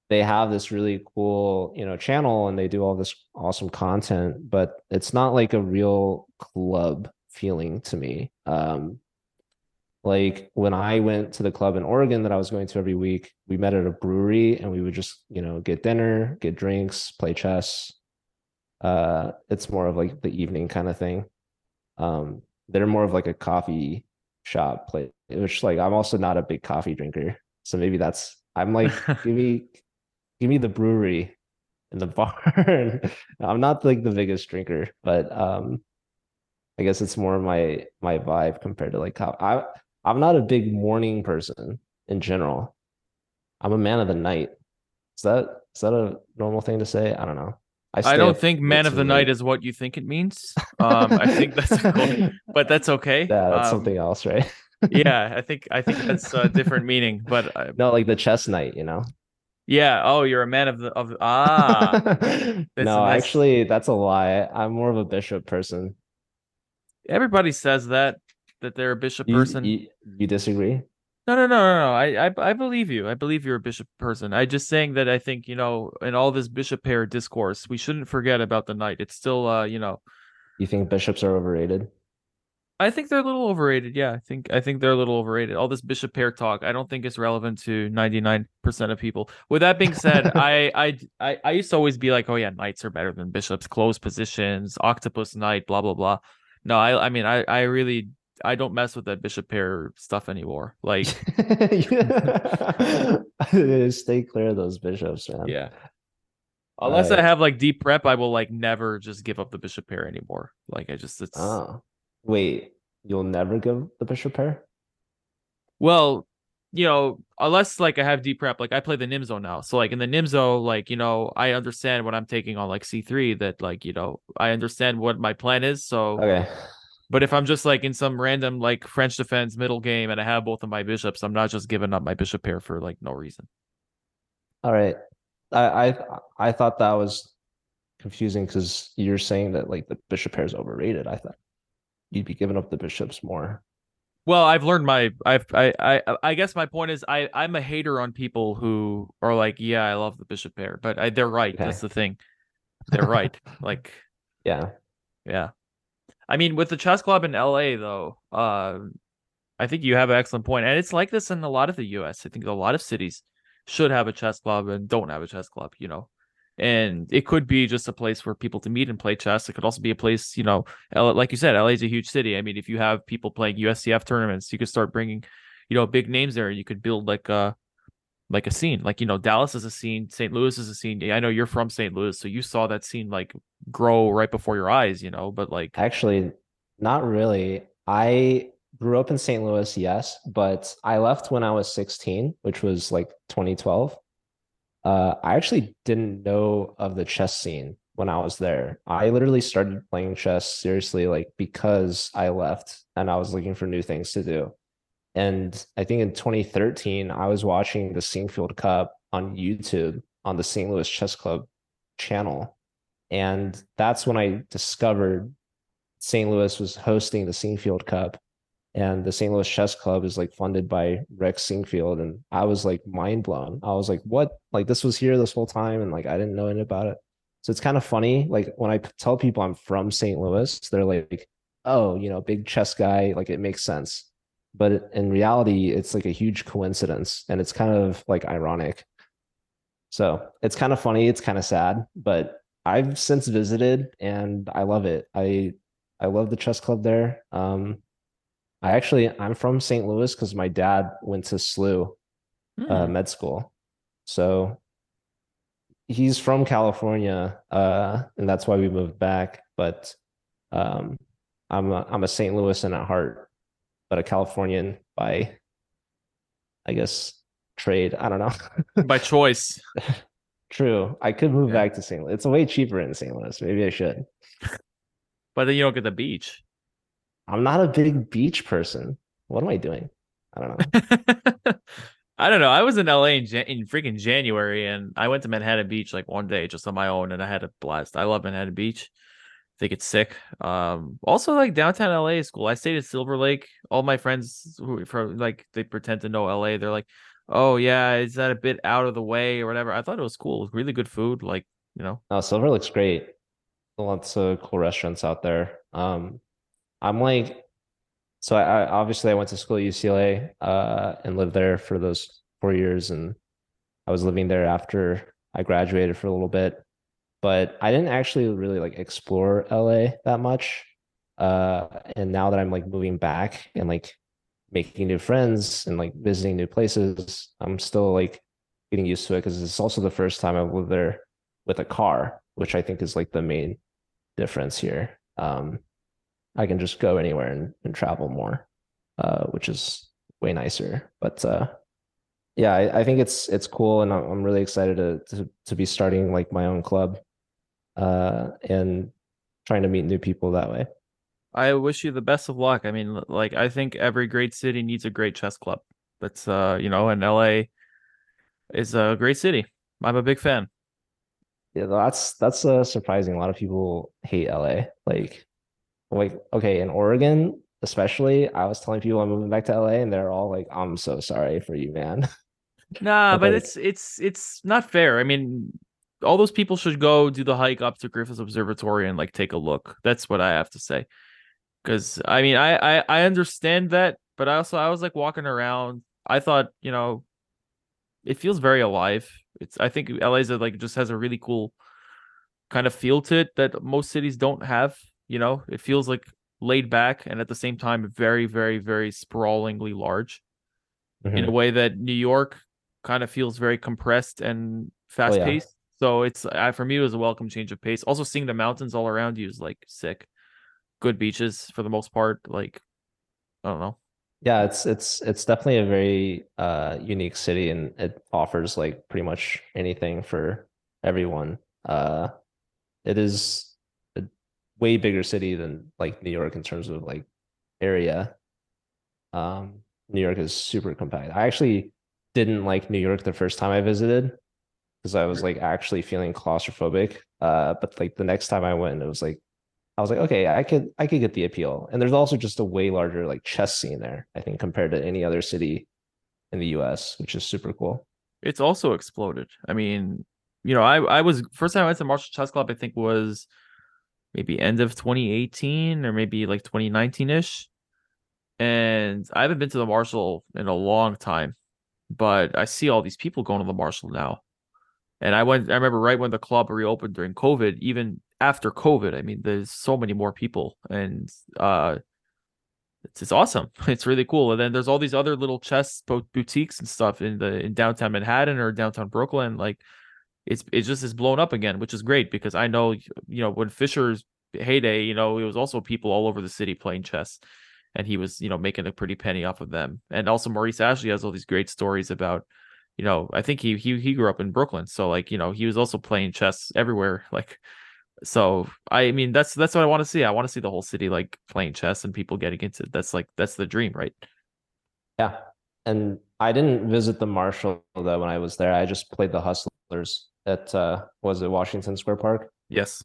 S2: they have this really cool, you know, channel and they do all this awesome content, but it's not like a real club feeling to me. Um, like when I went to the club in Oregon that I was going to every week, we met at a brewery and we would just, you know, get dinner, get drinks, play chess. Uh, it's more of like the evening kind of thing. Um, they're more of like a coffee shop place, which like I'm also not a big coffee drinker. So maybe that's I'm like, give me give me the brewery and the bar. I'm not like the biggest drinker, but um I guess it's more my my vibe compared to like coffee. I I'm not a big morning person in general. I'm a man of the night. Is that is that a normal thing to say? I don't know.
S1: I
S2: stay
S1: don't think man of the night
S2: late.
S1: is what you think it means. Um, I think that's a cool, but that's okay.
S2: Yeah, that's
S1: Um,
S2: something else, right?
S1: yeah, I think I think that's a different meaning. But uh,
S2: No, like the chess night, you know?
S1: yeah, oh, you're a man of the of ah.
S2: No,
S1: nice-
S2: actually, that's a lie. I'm more of a bishop person.
S1: Everybody says that that they're a bishop
S2: You,
S1: person.
S2: you, you disagree?
S1: No, no, no, no, no. I, I, I believe you. I believe you're a bishop person. I just saying that I think you know in all this bishop pair discourse, we shouldn't forget about the knight. It's still, uh, you know,
S2: You think bishops are overrated?
S1: I think they're a little overrated. Yeah, I think I think they're a little overrated. All this bishop pair talk, I don't think it's relevant to 99% of people. With that being said, I, I I I used to always be like, oh yeah, knights are better than bishops, close positions, octopus knight, blah blah blah. No, I I mean I I really I don't mess with that bishop pair stuff anymore. Like
S2: Stay clear of those bishops, man.
S1: yeah. Unless I have like deep prep, I will like never just give up the bishop pair anymore. Like I just it's
S2: Oh, wait, you'll never give the bishop pair?
S1: Well, you know, unless like I have deep prep, like I play the Nimzo now. So like in the Nimzo, like, you know, I understand what I'm taking on like C3 that like, you know, I understand what my plan is. So
S2: Okay.
S1: But if I'm just like in some random like French defense middle game and I have both of my bishops, I'm not just giving up my bishop pair for like no reason.
S2: All right. I I I thought that was confusing because you're saying that like the bishop pair is overrated. I thought you'd be giving up the bishops more.
S1: Well, I've learned my I've I I I guess my point is I I'm a hater on people who are like, yeah, I love the bishop pair, but I, they're right.
S2: Okay.
S1: That's the thing. They're right. like
S2: Yeah.
S1: Yeah. I mean, with the chess club in LA, though, uh, I think you have an excellent point. And it's like this in a lot of the US. I think a lot of cities should have a chess club and don't have a chess club, you know. And it could be just a place for people to meet and play chess. It could also be a place, you know, like you said, LA is a huge city. I mean, if you have people playing USCF tournaments, you could start bringing, you know, big names there. You could build like a like a scene. Like, you know, Dallas is a scene, St. Louis is a scene. I know you're from St. Louis, so you saw that scene like grow right before your eyes, you know, but like
S2: Actually, not really. I grew up in St. Louis, yes, but I left when I was 16, which was like 2012. Uh, I actually didn't know of the chess scene when I was there. I literally started playing chess seriously, like because I left and I was looking for new things to do. And I think in 2013, I was watching the Sinquefield Cup on YouTube on the St. Louis Chess Club channel. And that's when I discovered St. Louis was hosting the Sinquefield Cup. And the St. Louis Chess Club is like funded by Rex Sinquefield. And I was like mind blown. I was like, what? Like this was here this whole time. And like I didn't know anything about it. So it's kind of funny. Like when I tell people I'm from St. Louis, they're like, oh, you know, big chess guy. Like it makes sense. But in reality, it's like a huge coincidence. And it's kind of like ironic. So it's kind of funny. It's kind of sad, but I've since visited and I love it. I I love the chess club there. Um, I actually I'm from St. Louis because my dad went to SLU uh,
S1: hmm,
S2: med school, so he's from California, uh, and that's why we moved back. But um, I'm a, I'm a St. Louisan at heart, but a Californian by I guess trade. I don't know.
S1: By choice.
S2: True. I could move
S1: Yeah.
S2: back to St. Louis. It's way cheaper in St. Louis. Maybe I should.
S1: But then you don't get the beach.
S2: I'm not a big beach person. What am I doing? I don't know.
S1: I don't know. I was in LA in, Jan- in freaking January and I went to Manhattan Beach like one day just on my own and I had a blast. I love Manhattan Beach. Think it's sick. Um also like downtown LA is cool. I stayed at Silver Lake. All my friends who from like they pretend to know LA. They're like, "Oh yeah, is that a bit out of the way or whatever?" I thought it was cool. It was really good food, like, you know.
S2: No, Silver looks great. Lots of cool restaurants out there. Um, I'm like, so I, I obviously I went to school at UCLA, uh, and lived there for those four years, and I was living there after I graduated for a little bit, but I didn't actually really like explore LA that much. Uh, and now that I'm like moving back and like making new friends and like visiting new places, I'm still like getting used to it because it's also the first time I've lived there with a car, which I think is like the main difference here. Um, I can just go anywhere and, and travel more, uh, which is way nicer. But uh, yeah, I, I think it's it's cool, and I'm, really excited to, to to be starting like my own club, uh, and trying to meet new people that way.
S1: I wish you the best of luck. I mean, like I think every great city needs a great chess club. That's uh, you know, and LA is a great city. I'm a big fan.
S2: Yeah, that's that's uh, surprising. A lot of people hate LA. Like, like okay, in Oregon, especially, I was telling people I'm moving back to LA, and they're all like, "I'm so sorry for you, man."
S1: Nah,
S2: But,
S1: but
S2: like-
S1: it's it's it's not fair. I mean, all those people should go do the hike up to Griffith Observatory and like take a look. That's what I have to say. Because I mean, I, I I understand that, but I also I was like walking around. I thought you know, it feels very alive. It's I think LA's like just has a really cool kind of feel to it that most cities don't have. You know, it feels like laid back and at the same time very very very sprawlingly large in a
S2: Mhm.
S1: way that New York kind of feels very compressed and fast
S2: yeah.
S1: So it's for me it was a welcome change of pace. Also seeing the mountains all around you is like sick. Good beaches for the most part. Like I don't know.
S2: Yeah, it's it's it's definitely a very uh unique city and it offers like pretty much anything for everyone. Uh it is a way bigger city than like New York in terms of like area. Um New York is super compact. I actually didn't like New York the first time I visited because I was like actually feeling claustrophobic. Uh but like the next time I went it was like I was like, okay, I could I could get the appeal. And there's also just a way larger like chess scene there, I think, compared to any other city in the US, which is super cool.
S1: It's also exploded. I mean, you know, I I was first time I went to Marshall Chess Club, I think was maybe end of 2018 or maybe like 2019-ish. And I haven't been to the Marshall in a long time, but I see all these people going to the Marshall now. And I went, I remember right when the club reopened during COVID, even after COVID, I mean, there's so many more people and uh it's, it's awesome. It's really cool. And then there's all these other little chess boutiques and stuff in the in downtown Manhattan or downtown Brooklyn. Like it's it's just is blown up again, which is great because I know you know when Fischer's heyday, you know, it was also people all over the city playing chess, and he was you know making a pretty penny off of them. And also Maurice Ashley has all these great stories about, you know, I think he he he grew up in Brooklyn, so like you know he was also playing chess everywhere, like. So I mean that's that's what I want to see. I want to see the whole city like playing chess and people getting into it. That's like that's the dream, right?
S2: Yeah. And I didn't visit the Marshall though when I was there. I just played the Hustlers at uh was it Washington Square Park?
S1: Yes.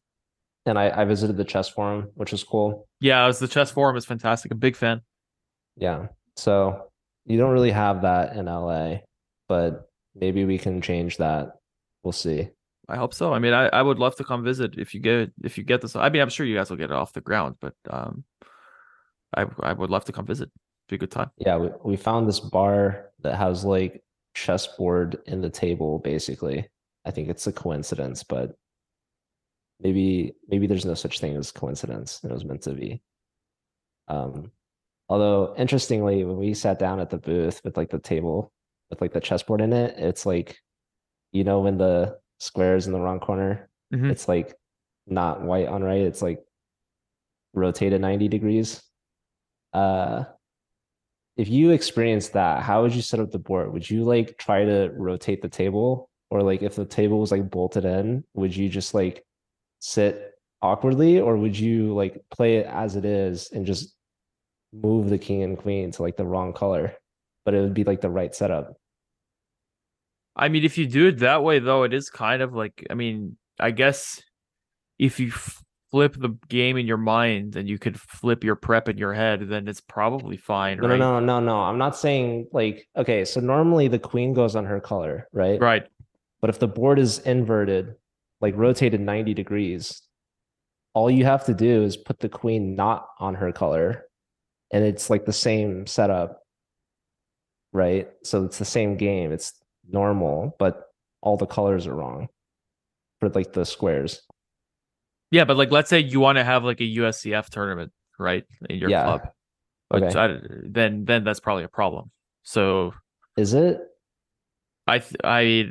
S2: And I, I visited the chess forum, which was cool.
S1: Yeah, it was the chess forum is fantastic. A big fan.
S2: Yeah. So you don't really have that in LA, but maybe we can change that. We'll see.
S1: I hope so. I mean, I, I would love to come visit if you get if you get this. I mean, I'm sure you guys will get it off the ground, but um, I I would love to come visit. Be a good time.
S2: Yeah, we, we found this bar that has like chessboard in the table, basically. I think it's a coincidence, but maybe maybe there's no such thing as coincidence. It was meant to be. Um, although interestingly, when we sat down at the booth with like the table with like the chessboard in it, it's like, you know, when the square is in the wrong corner,
S1: Mhm.
S2: it's like not white on right, it's like rotated 90 degrees. Uh if you experience that, how would you set up the board? Would you like try to rotate the table? Or like if the table was like bolted in, would you just like sit awkwardly or would you like play it as it is and just move the king and queen to like the wrong color, but it would be like the right setup?
S1: I mean, if you do it that way, though, it is kind of like, I mean, I guess if you flip the game in your mind and you could flip your prep in your head, then it's probably fine,
S2: no,
S1: right?
S2: No, no, no, no. I'm not saying like, okay, so normally the queen goes on her color, right?
S1: Right.
S2: But if the board is inverted, like rotated 90 degrees, all you have to do is put the queen not on her color and it's like the same setup right so it's the same game it's normal but all the colors are wrong for like the squares
S1: yeah but like let's say you want to have like a uscf tournament right in your
S2: yeah.
S1: club okay. I, then then that's probably a problem so
S2: is it
S1: i i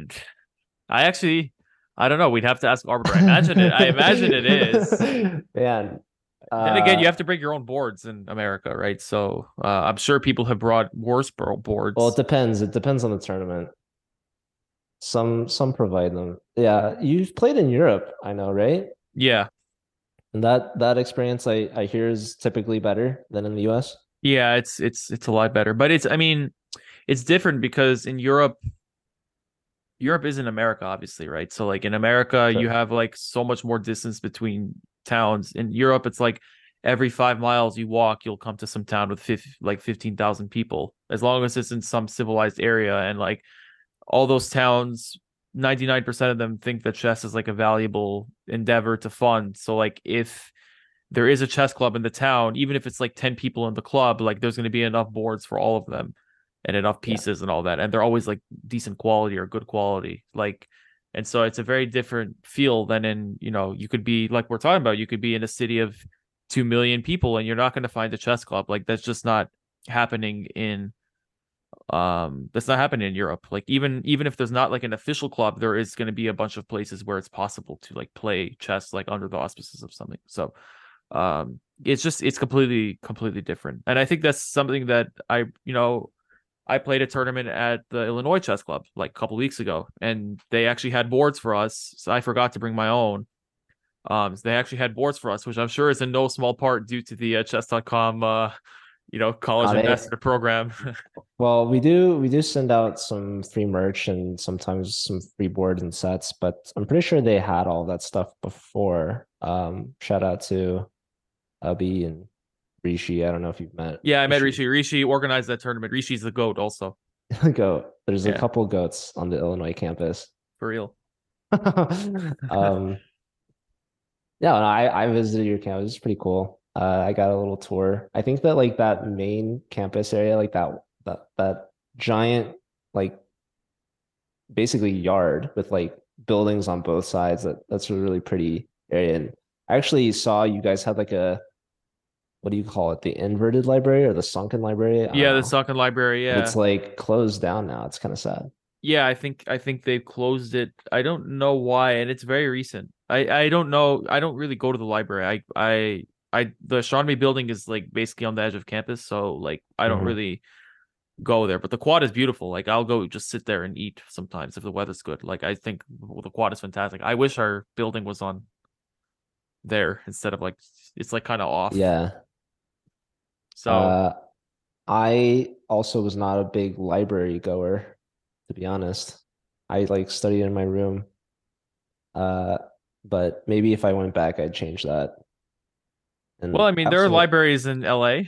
S1: i actually I don't know. We'd have to ask Arbiter. I imagine it. I imagine it is.
S2: Man.
S1: Uh, and again, you have to bring your own boards in America, right? So uh, I'm sure people have brought worse boards.
S2: Well, it depends. It depends on the tournament. Some some provide them. Yeah, you've played in Europe, I know, right?
S1: Yeah.
S2: And that that experience, I I hear, is typically better than in the U.S.
S1: Yeah, it's it's it's a lot better, but it's I mean, it's different because in Europe Europe isn't America, obviously, right? So like in America, sure. you have like so much more distance between towns. In Europe, it's like every five miles you walk, you'll come to some town with 50, like fifteen thousand people. As long as it's in some civilized area, and like all those towns, ninety nine percent of them think that chess is like a valuable endeavor to fund. So like if there is a chess club in the town, even if it's like ten people in the club, like there's going to be enough boards for all of them and enough pieces yeah. and all that and they're always like decent quality or good quality like and so it's a very different feel than in you know you could be like we're talking about you could be in a city of 2 million people and you're not going to find a chess club. Like that's just not happening in um that's not happening in Europe. Like even even if there's not like an official club there is going to be a bunch of places where it's possible to like play chess like under the auspices of something. So um it's just it's completely completely different. And i think that's something that i you know I played a tournament at the Illinois Chess Club like a couple weeks ago, and they actually had boards for us. So I forgot to bring my own. Um, so they actually had boards for us, which I'm sure is in no small part due to the uh, chess.com, uh, you know, college uh, ambassador program.
S2: well, we do we do send out some free merch and sometimes some free boards and sets, but I'm pretty sure they had all that stuff before. Um, shout out to Abby and Rishi. I don't know if you've met.
S1: Yeah, I met Rishi. Rishi organized that tournament. Rishi's the goat, also.
S2: goat. There's yeah. a couple goats on the Illinois campus.
S1: For real.
S2: um, yeah, no, I I visited your campus. It's pretty cool. Uh, I got a little tour. I think that like that main campus area, like that that that giant like basically yard with like buildings on both sides. That that's a really pretty area. And I actually saw you guys had like a what do you call it? The inverted library or the sunken library?
S1: Yeah, the sunken library. Yeah,
S2: it's like closed down now. It's kind of sad.
S1: Yeah, I think I think they've closed it. I don't know why, and it's very recent. I I don't know. I don't really go to the library. I I I the astronomy building is like basically on the edge of campus, so like I don't mm-hmm. really go there. But the quad is beautiful. Like I'll go just sit there and eat sometimes if the weather's good. Like I think the quad is fantastic. I wish our building was on there instead of like it's like kind of off.
S2: Yeah. So uh, I also was not a big library goer, to be honest. I like studied in my room. Uh, but maybe if I went back, I'd change that.
S1: And well, I mean, there are libraries in LA.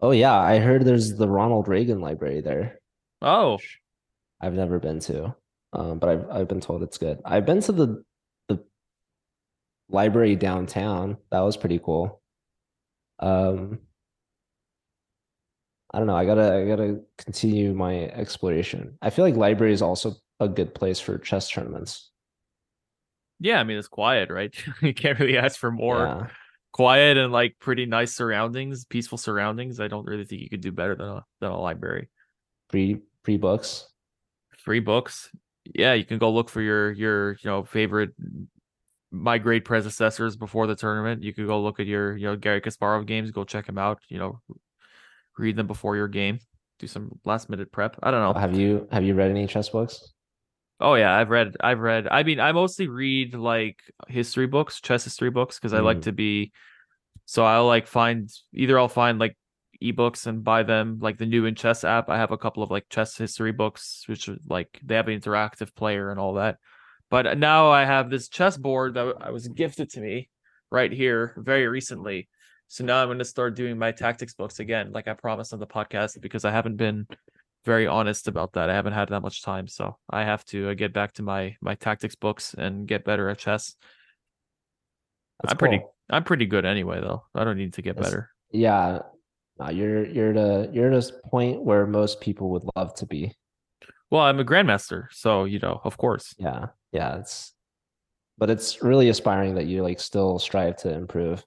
S2: Oh yeah, I heard there's the Ronald Reagan Library there.
S1: Oh,
S2: I've never been to, um, but I've I've been told it's good. I've been to the the library downtown. That was pretty cool. Um, I don't know. I gotta I gotta continue my exploration. I feel like library is also a good place for chess tournaments.
S1: Yeah, I mean it's quiet, right? you can't really ask for more. Yeah. Quiet and like pretty nice surroundings, peaceful surroundings. I don't really think you could do better than a than a library.
S2: Free free books.
S1: Free books. Yeah, you can go look for your your you know favorite my great predecessors before the tournament. You could go look at your you know Garry Kasparov games, go check him out. You know, read them before your game, do some last minute prep. I don't know.
S2: Have you have you read any chess books?
S1: Oh yeah, I've read I've read I mean I mostly read like history books, chess history books because I like
S2: Mm.
S1: to be so I'll like find either I'll find like ebooks and buy them like the new in chess app. I have a couple of like chess history books which are like they have an interactive player and all that. But now I have this chess board that I was gifted to me right here very recently. So now I'm going to start doing my tactics books again like I promised on the podcast because I haven't been very honest about that. I haven't had that much time, so I have to uh, get back to my my tactics books and get better at chess.
S2: That's
S1: I'm pretty. I'm pretty good anyway, though. I don't need to get
S2: That's-
S1: better.
S2: Yeah. No, you're you're the you're at this point where most people would love to be.
S1: Well, I'm a grandmaster, so you know, of course.
S2: Yeah. Yeah. It's but it's really aspiring that you like still strive to improve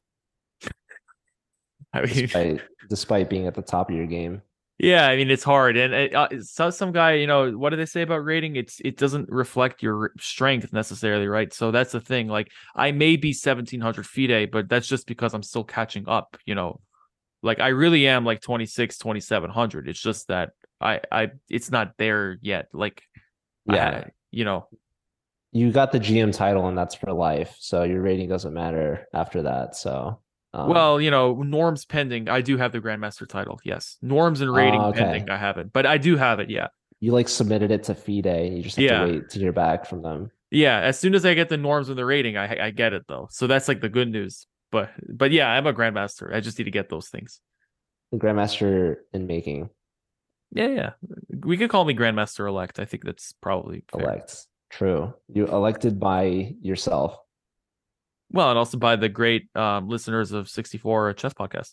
S1: I mean,
S2: despite despite being at the top of your game.
S1: yeah, I mean it's hard, and it, uh, so some guy, you know, what do they say about rating? It's it doesn't reflect your strength necessarily, right? So that's the thing. Like I may be 1700 FIDE, but that's just because I'm still catching up. You know, like I really am like 26, 2700. It's just that I I it's not there yet. Like
S2: Yeah.
S1: I- you know,
S2: you got the GM title and that's for life. So your rating doesn't matter after that. So um,
S1: well, you know, norms pending. I do have the grandmaster title. Yes, norms and rating
S2: Oh, okay.
S1: pending. I haven't, but I do have it. Yeah,
S2: you like submitted it to FIDE. You just have
S1: Yeah.
S2: to wait to hear back from them.
S1: yeah. As soon as I get the norms and the rating, I I get it though. So that's like the good news. But but yeah, I'm a grandmaster. I just need to get those things.
S2: The Grandmaster in making
S1: Yeah, yeah. We could call me grandmaster elect. I think that's probably fair.
S2: elect. True. You elected by yourself.
S1: Well, and also by the great um, listeners of 64 Chess Podcast.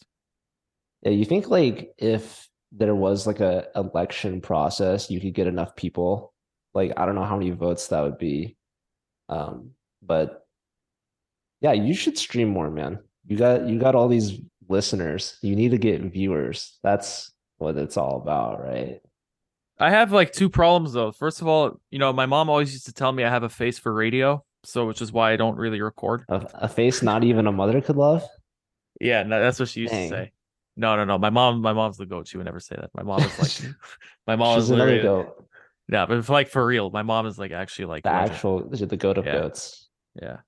S2: Yeah, you think like if there was like a election process, you could get enough people. Like I don't know how many votes that would be. Um, but yeah, you should stream more, man. You got you got all these listeners. You need to get viewers. That's what it's all about, right?
S1: I have like two problems though. First of all, you know, my mom always used to tell me I have a face for radio, so which is why I don't really record.
S2: A, a face not even a mother could love.
S1: Yeah, no, that's what she used
S2: Dang.
S1: to say. No, no, no. My mom, my mom's the goat. She would never say that. My mom is like, my mom
S2: She's
S1: is
S2: another goat.
S1: yeah, but if, like for real, my mom is like actually like
S2: The actual the goat of
S1: Yeah.
S2: goats.
S1: yeah.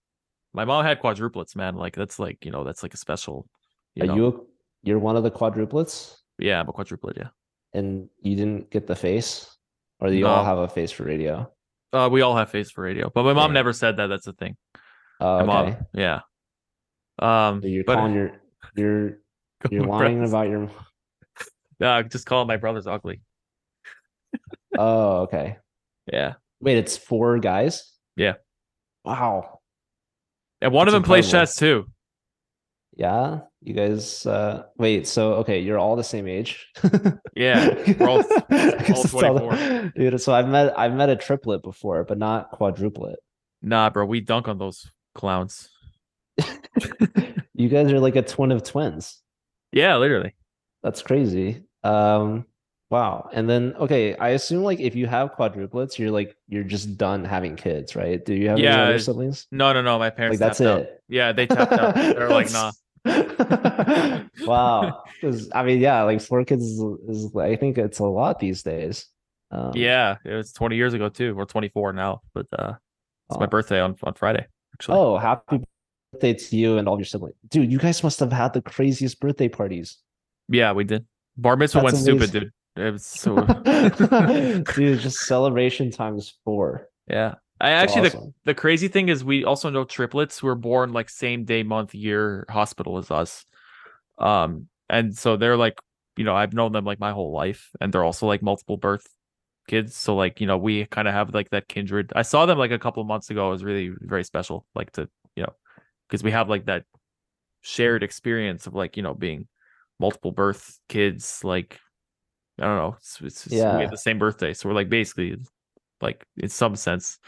S1: My mom had quadruplets, man. Like that's like you know that's like a special. You
S2: Are
S1: know?
S2: you a, you're one of the quadruplets?
S1: Yeah, I'm a quadruplet. Yeah.
S2: and you didn't get the face, or do you all have a face for radio?
S1: Uh, we all have face for radio, but my mom
S2: Dang.
S1: never said that. That's the thing. My
S2: okay.
S1: mom, yeah. Um,
S2: So you're
S1: but
S2: calling your you're you're lying
S1: brothers-
S2: about your.
S1: Uh, just call my brothers ugly.
S2: Oh, okay.
S1: Yeah,
S2: Wait, it's four guys.
S1: Yeah.
S2: Wow.
S1: and one of
S2: That's
S1: them plays chess too.
S2: Yeah, you guys. Uh, wait, so okay, you're all the same age.
S1: Yeah, we're all- all
S2: that's the- Dude, so I've met I've met a triplet before, but not quadruplet.
S1: Nah, bro, we dunk on those clowns.
S2: you guys are like a twin of twins.
S1: Yeah, literally.
S2: That's crazy. Um, wow. And then okay, I assume like if you have quadruplets, you're like you're just done having kids, right? Do you have
S1: Yeah,
S2: any other siblings?
S1: No, no, no. My parents.
S2: Like that's
S1: tapped out.
S2: it.
S1: Yeah, they tapped out. They're like, nah.
S2: wow. I mean, yeah, like four kids is, is I think it's a lot these days. Um,
S1: Yeah, it was 20 years ago too. We're 24 now, but uh, it's my
S2: Oh.
S1: birthday on on Friday. Actually,
S2: Oh, happy birthday to you and all your siblings. Dude, you guys must have had the craziest birthday parties.
S1: yeah, we did. Bar mitzvah
S2: That's
S1: went stupid, dude. It was so.
S2: Dude, just celebration times four.
S1: yeah, I actually the
S2: awesome.
S1: the crazy thing is we also know triplets who were born like same day, month, year hospital as us. Um, and so they're like, you know, I've known them like my whole life, and they're also like multiple birth kids. So like, you know, we kind of have like that kindred. I saw them like a couple of months ago. It was really very special, like to you know, because we have like that shared experience of like you know being multiple birth kids. Like I don't know, it's, it's, it's- we have the same birthday, so we're like basically like in some sense.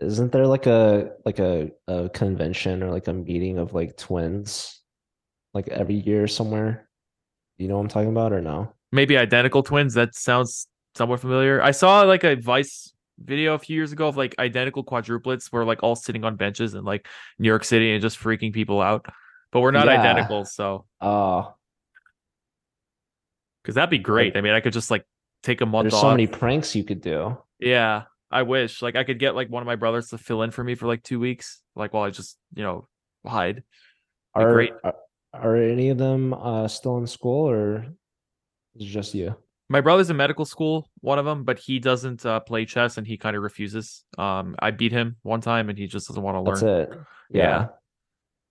S2: Isn't there like a like a, a convention or like a meeting of like twins like every year somewhere? You know what I'm talking about or no?
S1: maybe identical twins. That sounds somewhat familiar. I saw like a Vice video a few years ago of like identical quadruplets where like all sitting on benches in like New York City and just freaking people out. But we're not
S2: Yeah.
S1: identical, so
S2: Oh,
S1: because that'd be great. I mean, I could just like take a month
S2: There's
S1: off.
S2: so many pranks you could do.
S1: Yeah, I wish. Like I could get like one of my brothers to fill in for me for like two weeks, like while I just you know hide.
S2: Are,
S1: great.
S2: are are any of them uh still in school or is it just you?
S1: My brother's in medical school, one of them, but he doesn't uh, play chess and he kind of refuses. Um, I beat him one time and he just doesn't want to
S2: That's
S1: learn.
S2: it.
S1: Yeah.
S2: Yeah.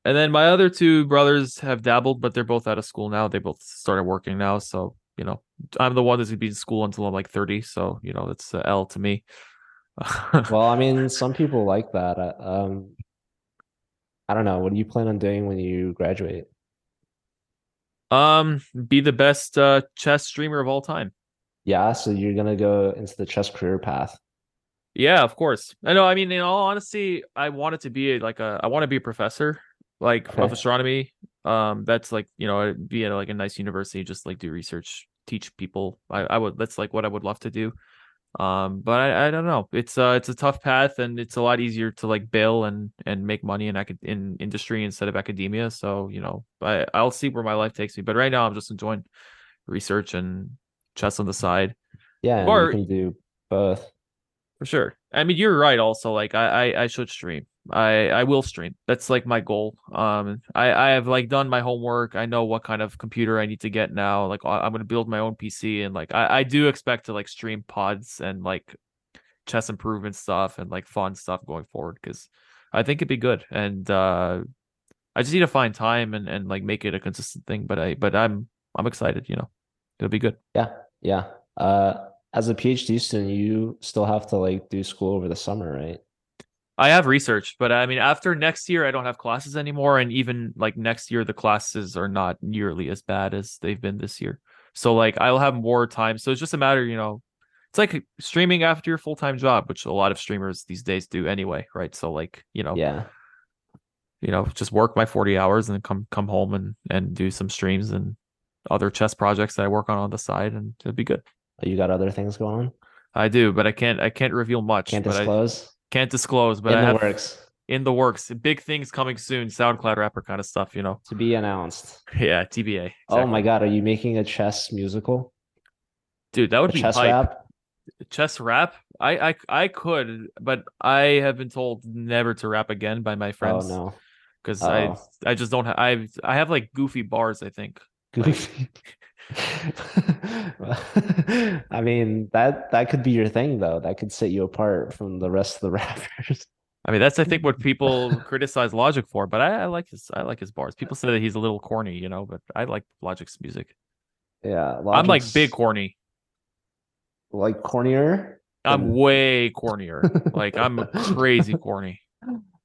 S1: And then my other two brothers have dabbled, but they're both out of school now. They both started working now, so you know, I'm the one that's gonna be in school until I'm like 30. So you know, that's L to me.
S2: Well, I mean, some people like that. Uh, Um, I don't know. What do you plan on doing when you graduate?
S1: um, be the best uh, chess streamer of all time.
S2: Yeah, so you're gonna go into the chess career path.
S1: Yeah, of course. I know. I mean, in all honesty, I wanted to be like a. I want to be a professor, like of astronomy. Um, that's like you know, be at like a nice university, just like do research, teach people. I, I would. That's like what I would love to do. Um, but I, I don't know. It's uh, it's a tough path, and it's a lot easier to like bill and and make money in acad- in industry instead of academia. So you know, I I'll see where my life takes me. But right now, I'm just enjoying research and chess on the side.
S2: Yeah,
S1: Or-
S2: you can do both.
S1: For sure. I mean, you're right. Also, like I, I, I should stream. I, I will stream. That's like my goal. Um, I, I have like done my homework. I know what kind of computer I need to get now. Like I'm gonna build my own PC, and like I, I do expect to like stream pods and like chess improvement stuff and like fun stuff going forward because I think it'd be good. And uh, I just need to find time and and like make it a consistent thing. But I, but I'm I'm excited. You know, it'll be good.
S2: Yeah, yeah. Uh, as a PhD student, you still have to like do school over the summer, right?
S1: I have researched, but I mean, after next year, I don't have classes anymore, and even like next year, the classes are not nearly as bad as they've been this year. So like, I'll have more time. So it's just a matter, you know, it's like streaming after your full time job, which a lot of streamers these days do anyway, right? So like, you know,
S2: Yeah.
S1: you know, just work my forty hours and then come come home and and do some streams and other chess projects that I work on on the side, and it'll be good.
S2: You got other things going on?
S1: I do, but I can't I can't reveal much.
S2: Can't disclose?
S1: Can't disclose, but
S2: In
S1: I
S2: the
S1: have
S2: works.
S1: in the works. Big things coming soon. SoundCloud rapper kind of stuff, you know.
S2: To be announced.
S1: Yeah, TBA.
S2: Oh my. God, are you making a chess musical?
S1: dude, that would
S2: A
S1: be
S2: chess rap?
S1: Chess rap. I, I I could, but I have been told never to rap again by my
S2: oh,
S1: friends.
S2: Oh no.
S1: because I
S2: Oh.
S1: I just don't have I I have like goofy bars. I think.
S2: Goofy. I mean, that that could be your thing though. That could set you apart from the rest of the rappers.
S1: I mean, that's I think what people criticize Logic for, but I, I like his I like his bars. People say that he's a little corny, you know, but I like Logic's music.
S2: Yeah,
S1: I'm like big corny.
S2: like cornier.
S1: I'm way cornier. like I'm crazy corny.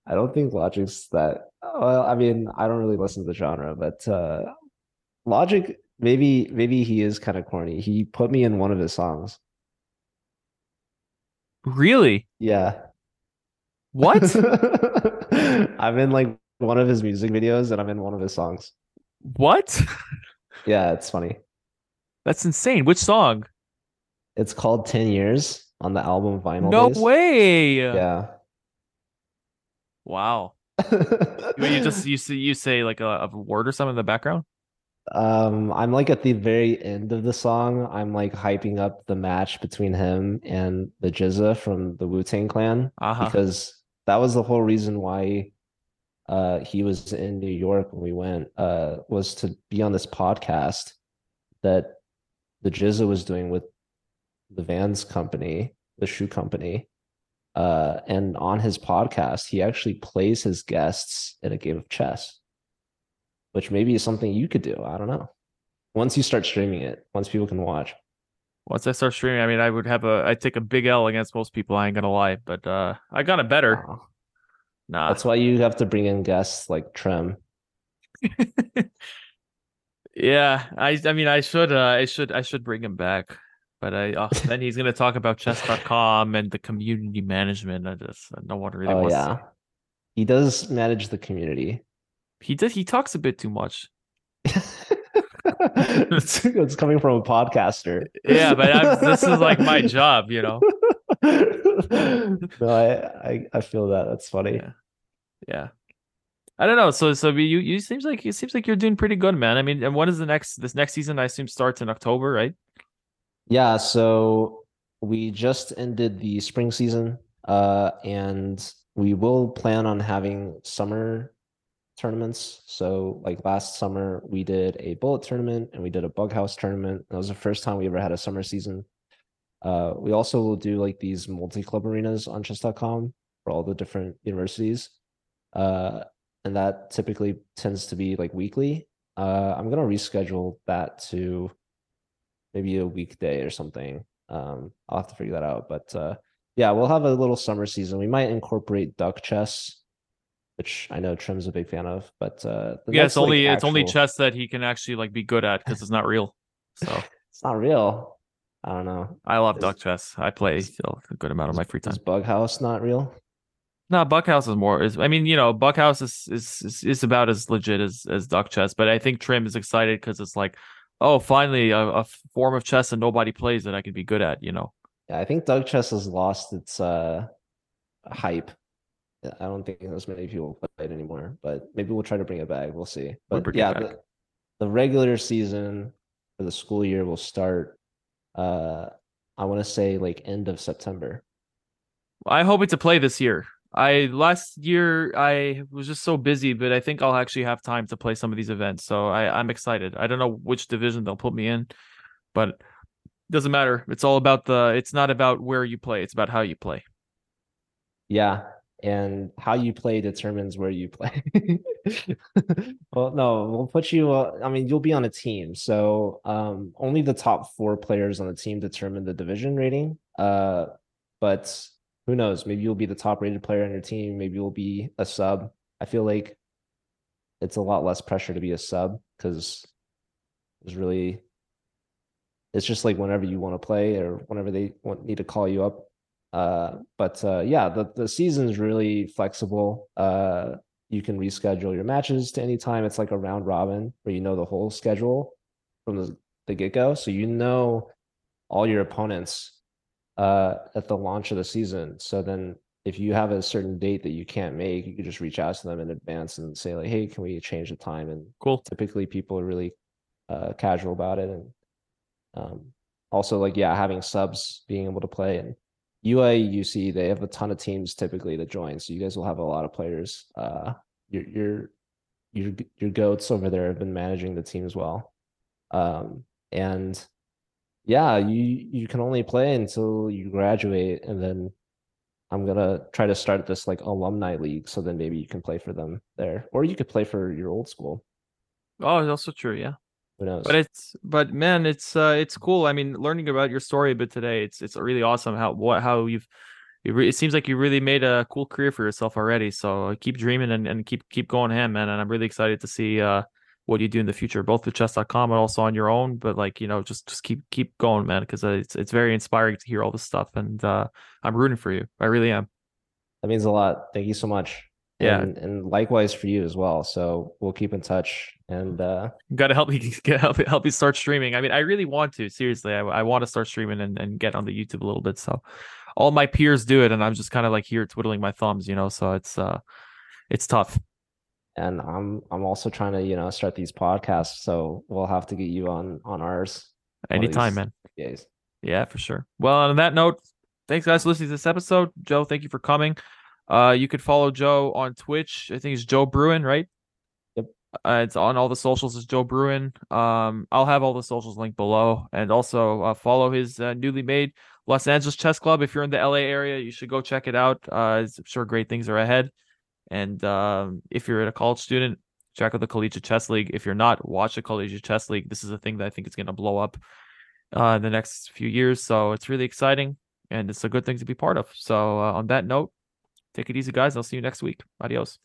S2: I don't think Logic's that well, I mean, I don't really listen to the genre, but uh Logic maybe maybe he is kind of corny. He put me in one of his songs.
S1: Really?
S2: Yeah.
S1: What?
S2: I'm in like one of his music videos and I'm in one of his songs.
S1: what?
S2: Yeah, it's funny.
S1: That's insane. Which song?
S2: It's called 10 Years on the album Vinyl
S1: No
S2: Days.
S1: way.
S2: Yeah.
S1: Wow. You you just you see you say like a, a word or something in the background.
S2: Um, I'm like at the very end of the song, I'm like hyping up the match between him and the GZA from the Wu-Tang Clan
S1: Uh-huh.
S2: because that was the whole reason why uh he was in New York when we went uh was to be on this podcast that the GZA was doing with the Vans company, the shoe company. Uh, and on his podcast, he actually plays his guests in a game of chess, which maybe is something you could do. I don't know. Once you start streaming it, once people can watch.
S1: Once I start streaming, I mean, I would have a I'd take a big L against most people. I ain't gonna lie, but uh, I got it better.
S2: Wow.
S1: Nah,
S2: That's why you have to bring in guests like Trem.
S1: yeah. I I mean, I should uh, I should I should bring him back, but I uh, then he's gonna talk about chess.com and the community management. I just no one really
S2: Oh
S1: wants.
S2: yeah. He does manage the community.
S1: He does. He talks a bit too much.
S2: it's, it's coming from a podcaster.
S1: Yeah, but I'm, this is like my job, you know.
S2: no, I, I I feel that. That's funny.
S1: Yeah. Yeah. I don't know. So so you you seems like it seems like you're doing pretty good, man. I mean, and when is the next this next season? I assume starts in October, right?
S2: Yeah, so we just ended the spring season, uh, and we will plan on having summer tournaments. So like last summer we did a bullet tournament and we did a bug house tournament. That was the first time we ever had a summer season. Uh, we also will do like these multi-club arenas on chess.com for all the different universities. Uh, and that typically tends to be like weekly. Uh, I'm gonna reschedule that to maybe a weekday or something. Um, I'll have to figure that out. But uh, yeah, we'll have a little summer season. We might incorporate duck chess, which I know Trim's a big fan of. But uh,
S1: Yeah, it's only
S2: like,
S1: it's only chess that he can actually like be good at because it's not real. So
S2: It's not real. I don't know.
S1: I love
S2: Is-
S1: duck chess. I play still a good amount of my free time.
S2: Is Bug House not real?
S1: No, Bughouse is more is I mean, you know, Bughouse is is is, is about as legit as as duck chess, but I think Trim is excited because it's like, oh, finally a, a form of chess that nobody plays that I could be good at, you know.
S2: Yeah, I think duck Chess has lost its uh hype. I don't think as many people play it anymore, but maybe we'll try to bring it back. We'll see.
S1: We'll
S2: But yeah, the, the regular season for the school year will start uh I want to say like end of September.
S1: I hope it's a play this year. I last year I was just so busy, but I think I'll actually have time to play some of these events. So I, I'm excited. I don't know which division they'll put me in, but it doesn't matter. It's all about the it's not about where you play, it's about how you play.
S2: Yeah, and how you play determines where you play. Well, no, we'll put you. Uh, I mean, you'll be on a team, so um, only the top four players on the team determine the division rating. Uh, but who knows? Maybe you'll be the top rated player on your team. Maybe you'll be a sub. I feel like it's a lot less pressure to be a sub because it's really it's just like whenever you want to play or whenever they want need to call you up. Uh, but uh, yeah, the the season's really flexible. Uh, you can reschedule your matches to any time. It's like a round robin where you know the whole schedule from the, the get go, so you know all your opponents uh, at the launch of the season. So then, if you have a certain date that you can't make, you can just reach out to them in advance and say like, "Hey, can we change the time?" And
S1: Cool.
S2: typically, people are really uh, casual about it, and um, also like yeah, having subs being able to play and UIUC they have a ton of teams typically to join, so you guys will have a lot of players. Uh, your your your your goats over there have been managing the teams well, um, and yeah, you you can only play until you graduate, and then I'm gonna try to start this like alumni league, so then maybe you can play for them there, or you could play for your old school.
S1: Oh, it's also true, yeah.
S2: Who knows?
S1: But it's but man, it's uh it's cool. I mean, learning about your story a bit today, it's it's really awesome how what how you've you re- it seems like you really made a cool career for yourself already. So uh, keep dreaming and, and keep keep going ham, man. And I'm really excited to see uh what you do in the future, both with chess.com and also on your own. But like, you know, just just keep keep going, man, because it's it's very inspiring to hear all this stuff. And uh I'm rooting for you. I really am.
S2: That means a lot. Thank you so much.
S1: Yeah.
S2: And, and likewise for you as well. So we'll keep in touch. And uh,
S1: Got to help me get help help you start streaming. I mean, I really want to. Seriously, I, I want to start streaming and, and get on the YouTube a little bit. So, all my peers do it, and I'm just kind of like here twiddling my thumbs, you know. So it's uh, it's tough.
S2: and I'm I'm also trying to you know start these podcasts. So we'll have to get you on on ours.
S1: Anytime, man.
S2: days.
S1: Yeah, for sure. Well, on that note, thanks guys for listening to this episode. Joe, thank you for coming. Uh, you could follow Joe on Twitch. I think it's Joe Bruin, right?
S2: Yep.
S1: Uh, it's on all the socials as Joe Bruin. Um, I'll have all the socials linked below, and also uh, follow his uh, newly made Los Angeles Chess Club. If you're in the LA area, you should go check it out. Uh, I'm sure great things are ahead. And um, if you're a college student, check out the Collegiate Chess League. If you're not, watch the Collegiate Chess League. This is a thing that I think is going to blow up uh, in the next few years. So it's really exciting and it's a good thing to be part of. So uh, on that note, take it easy, guys. I'll see you next week. Adios.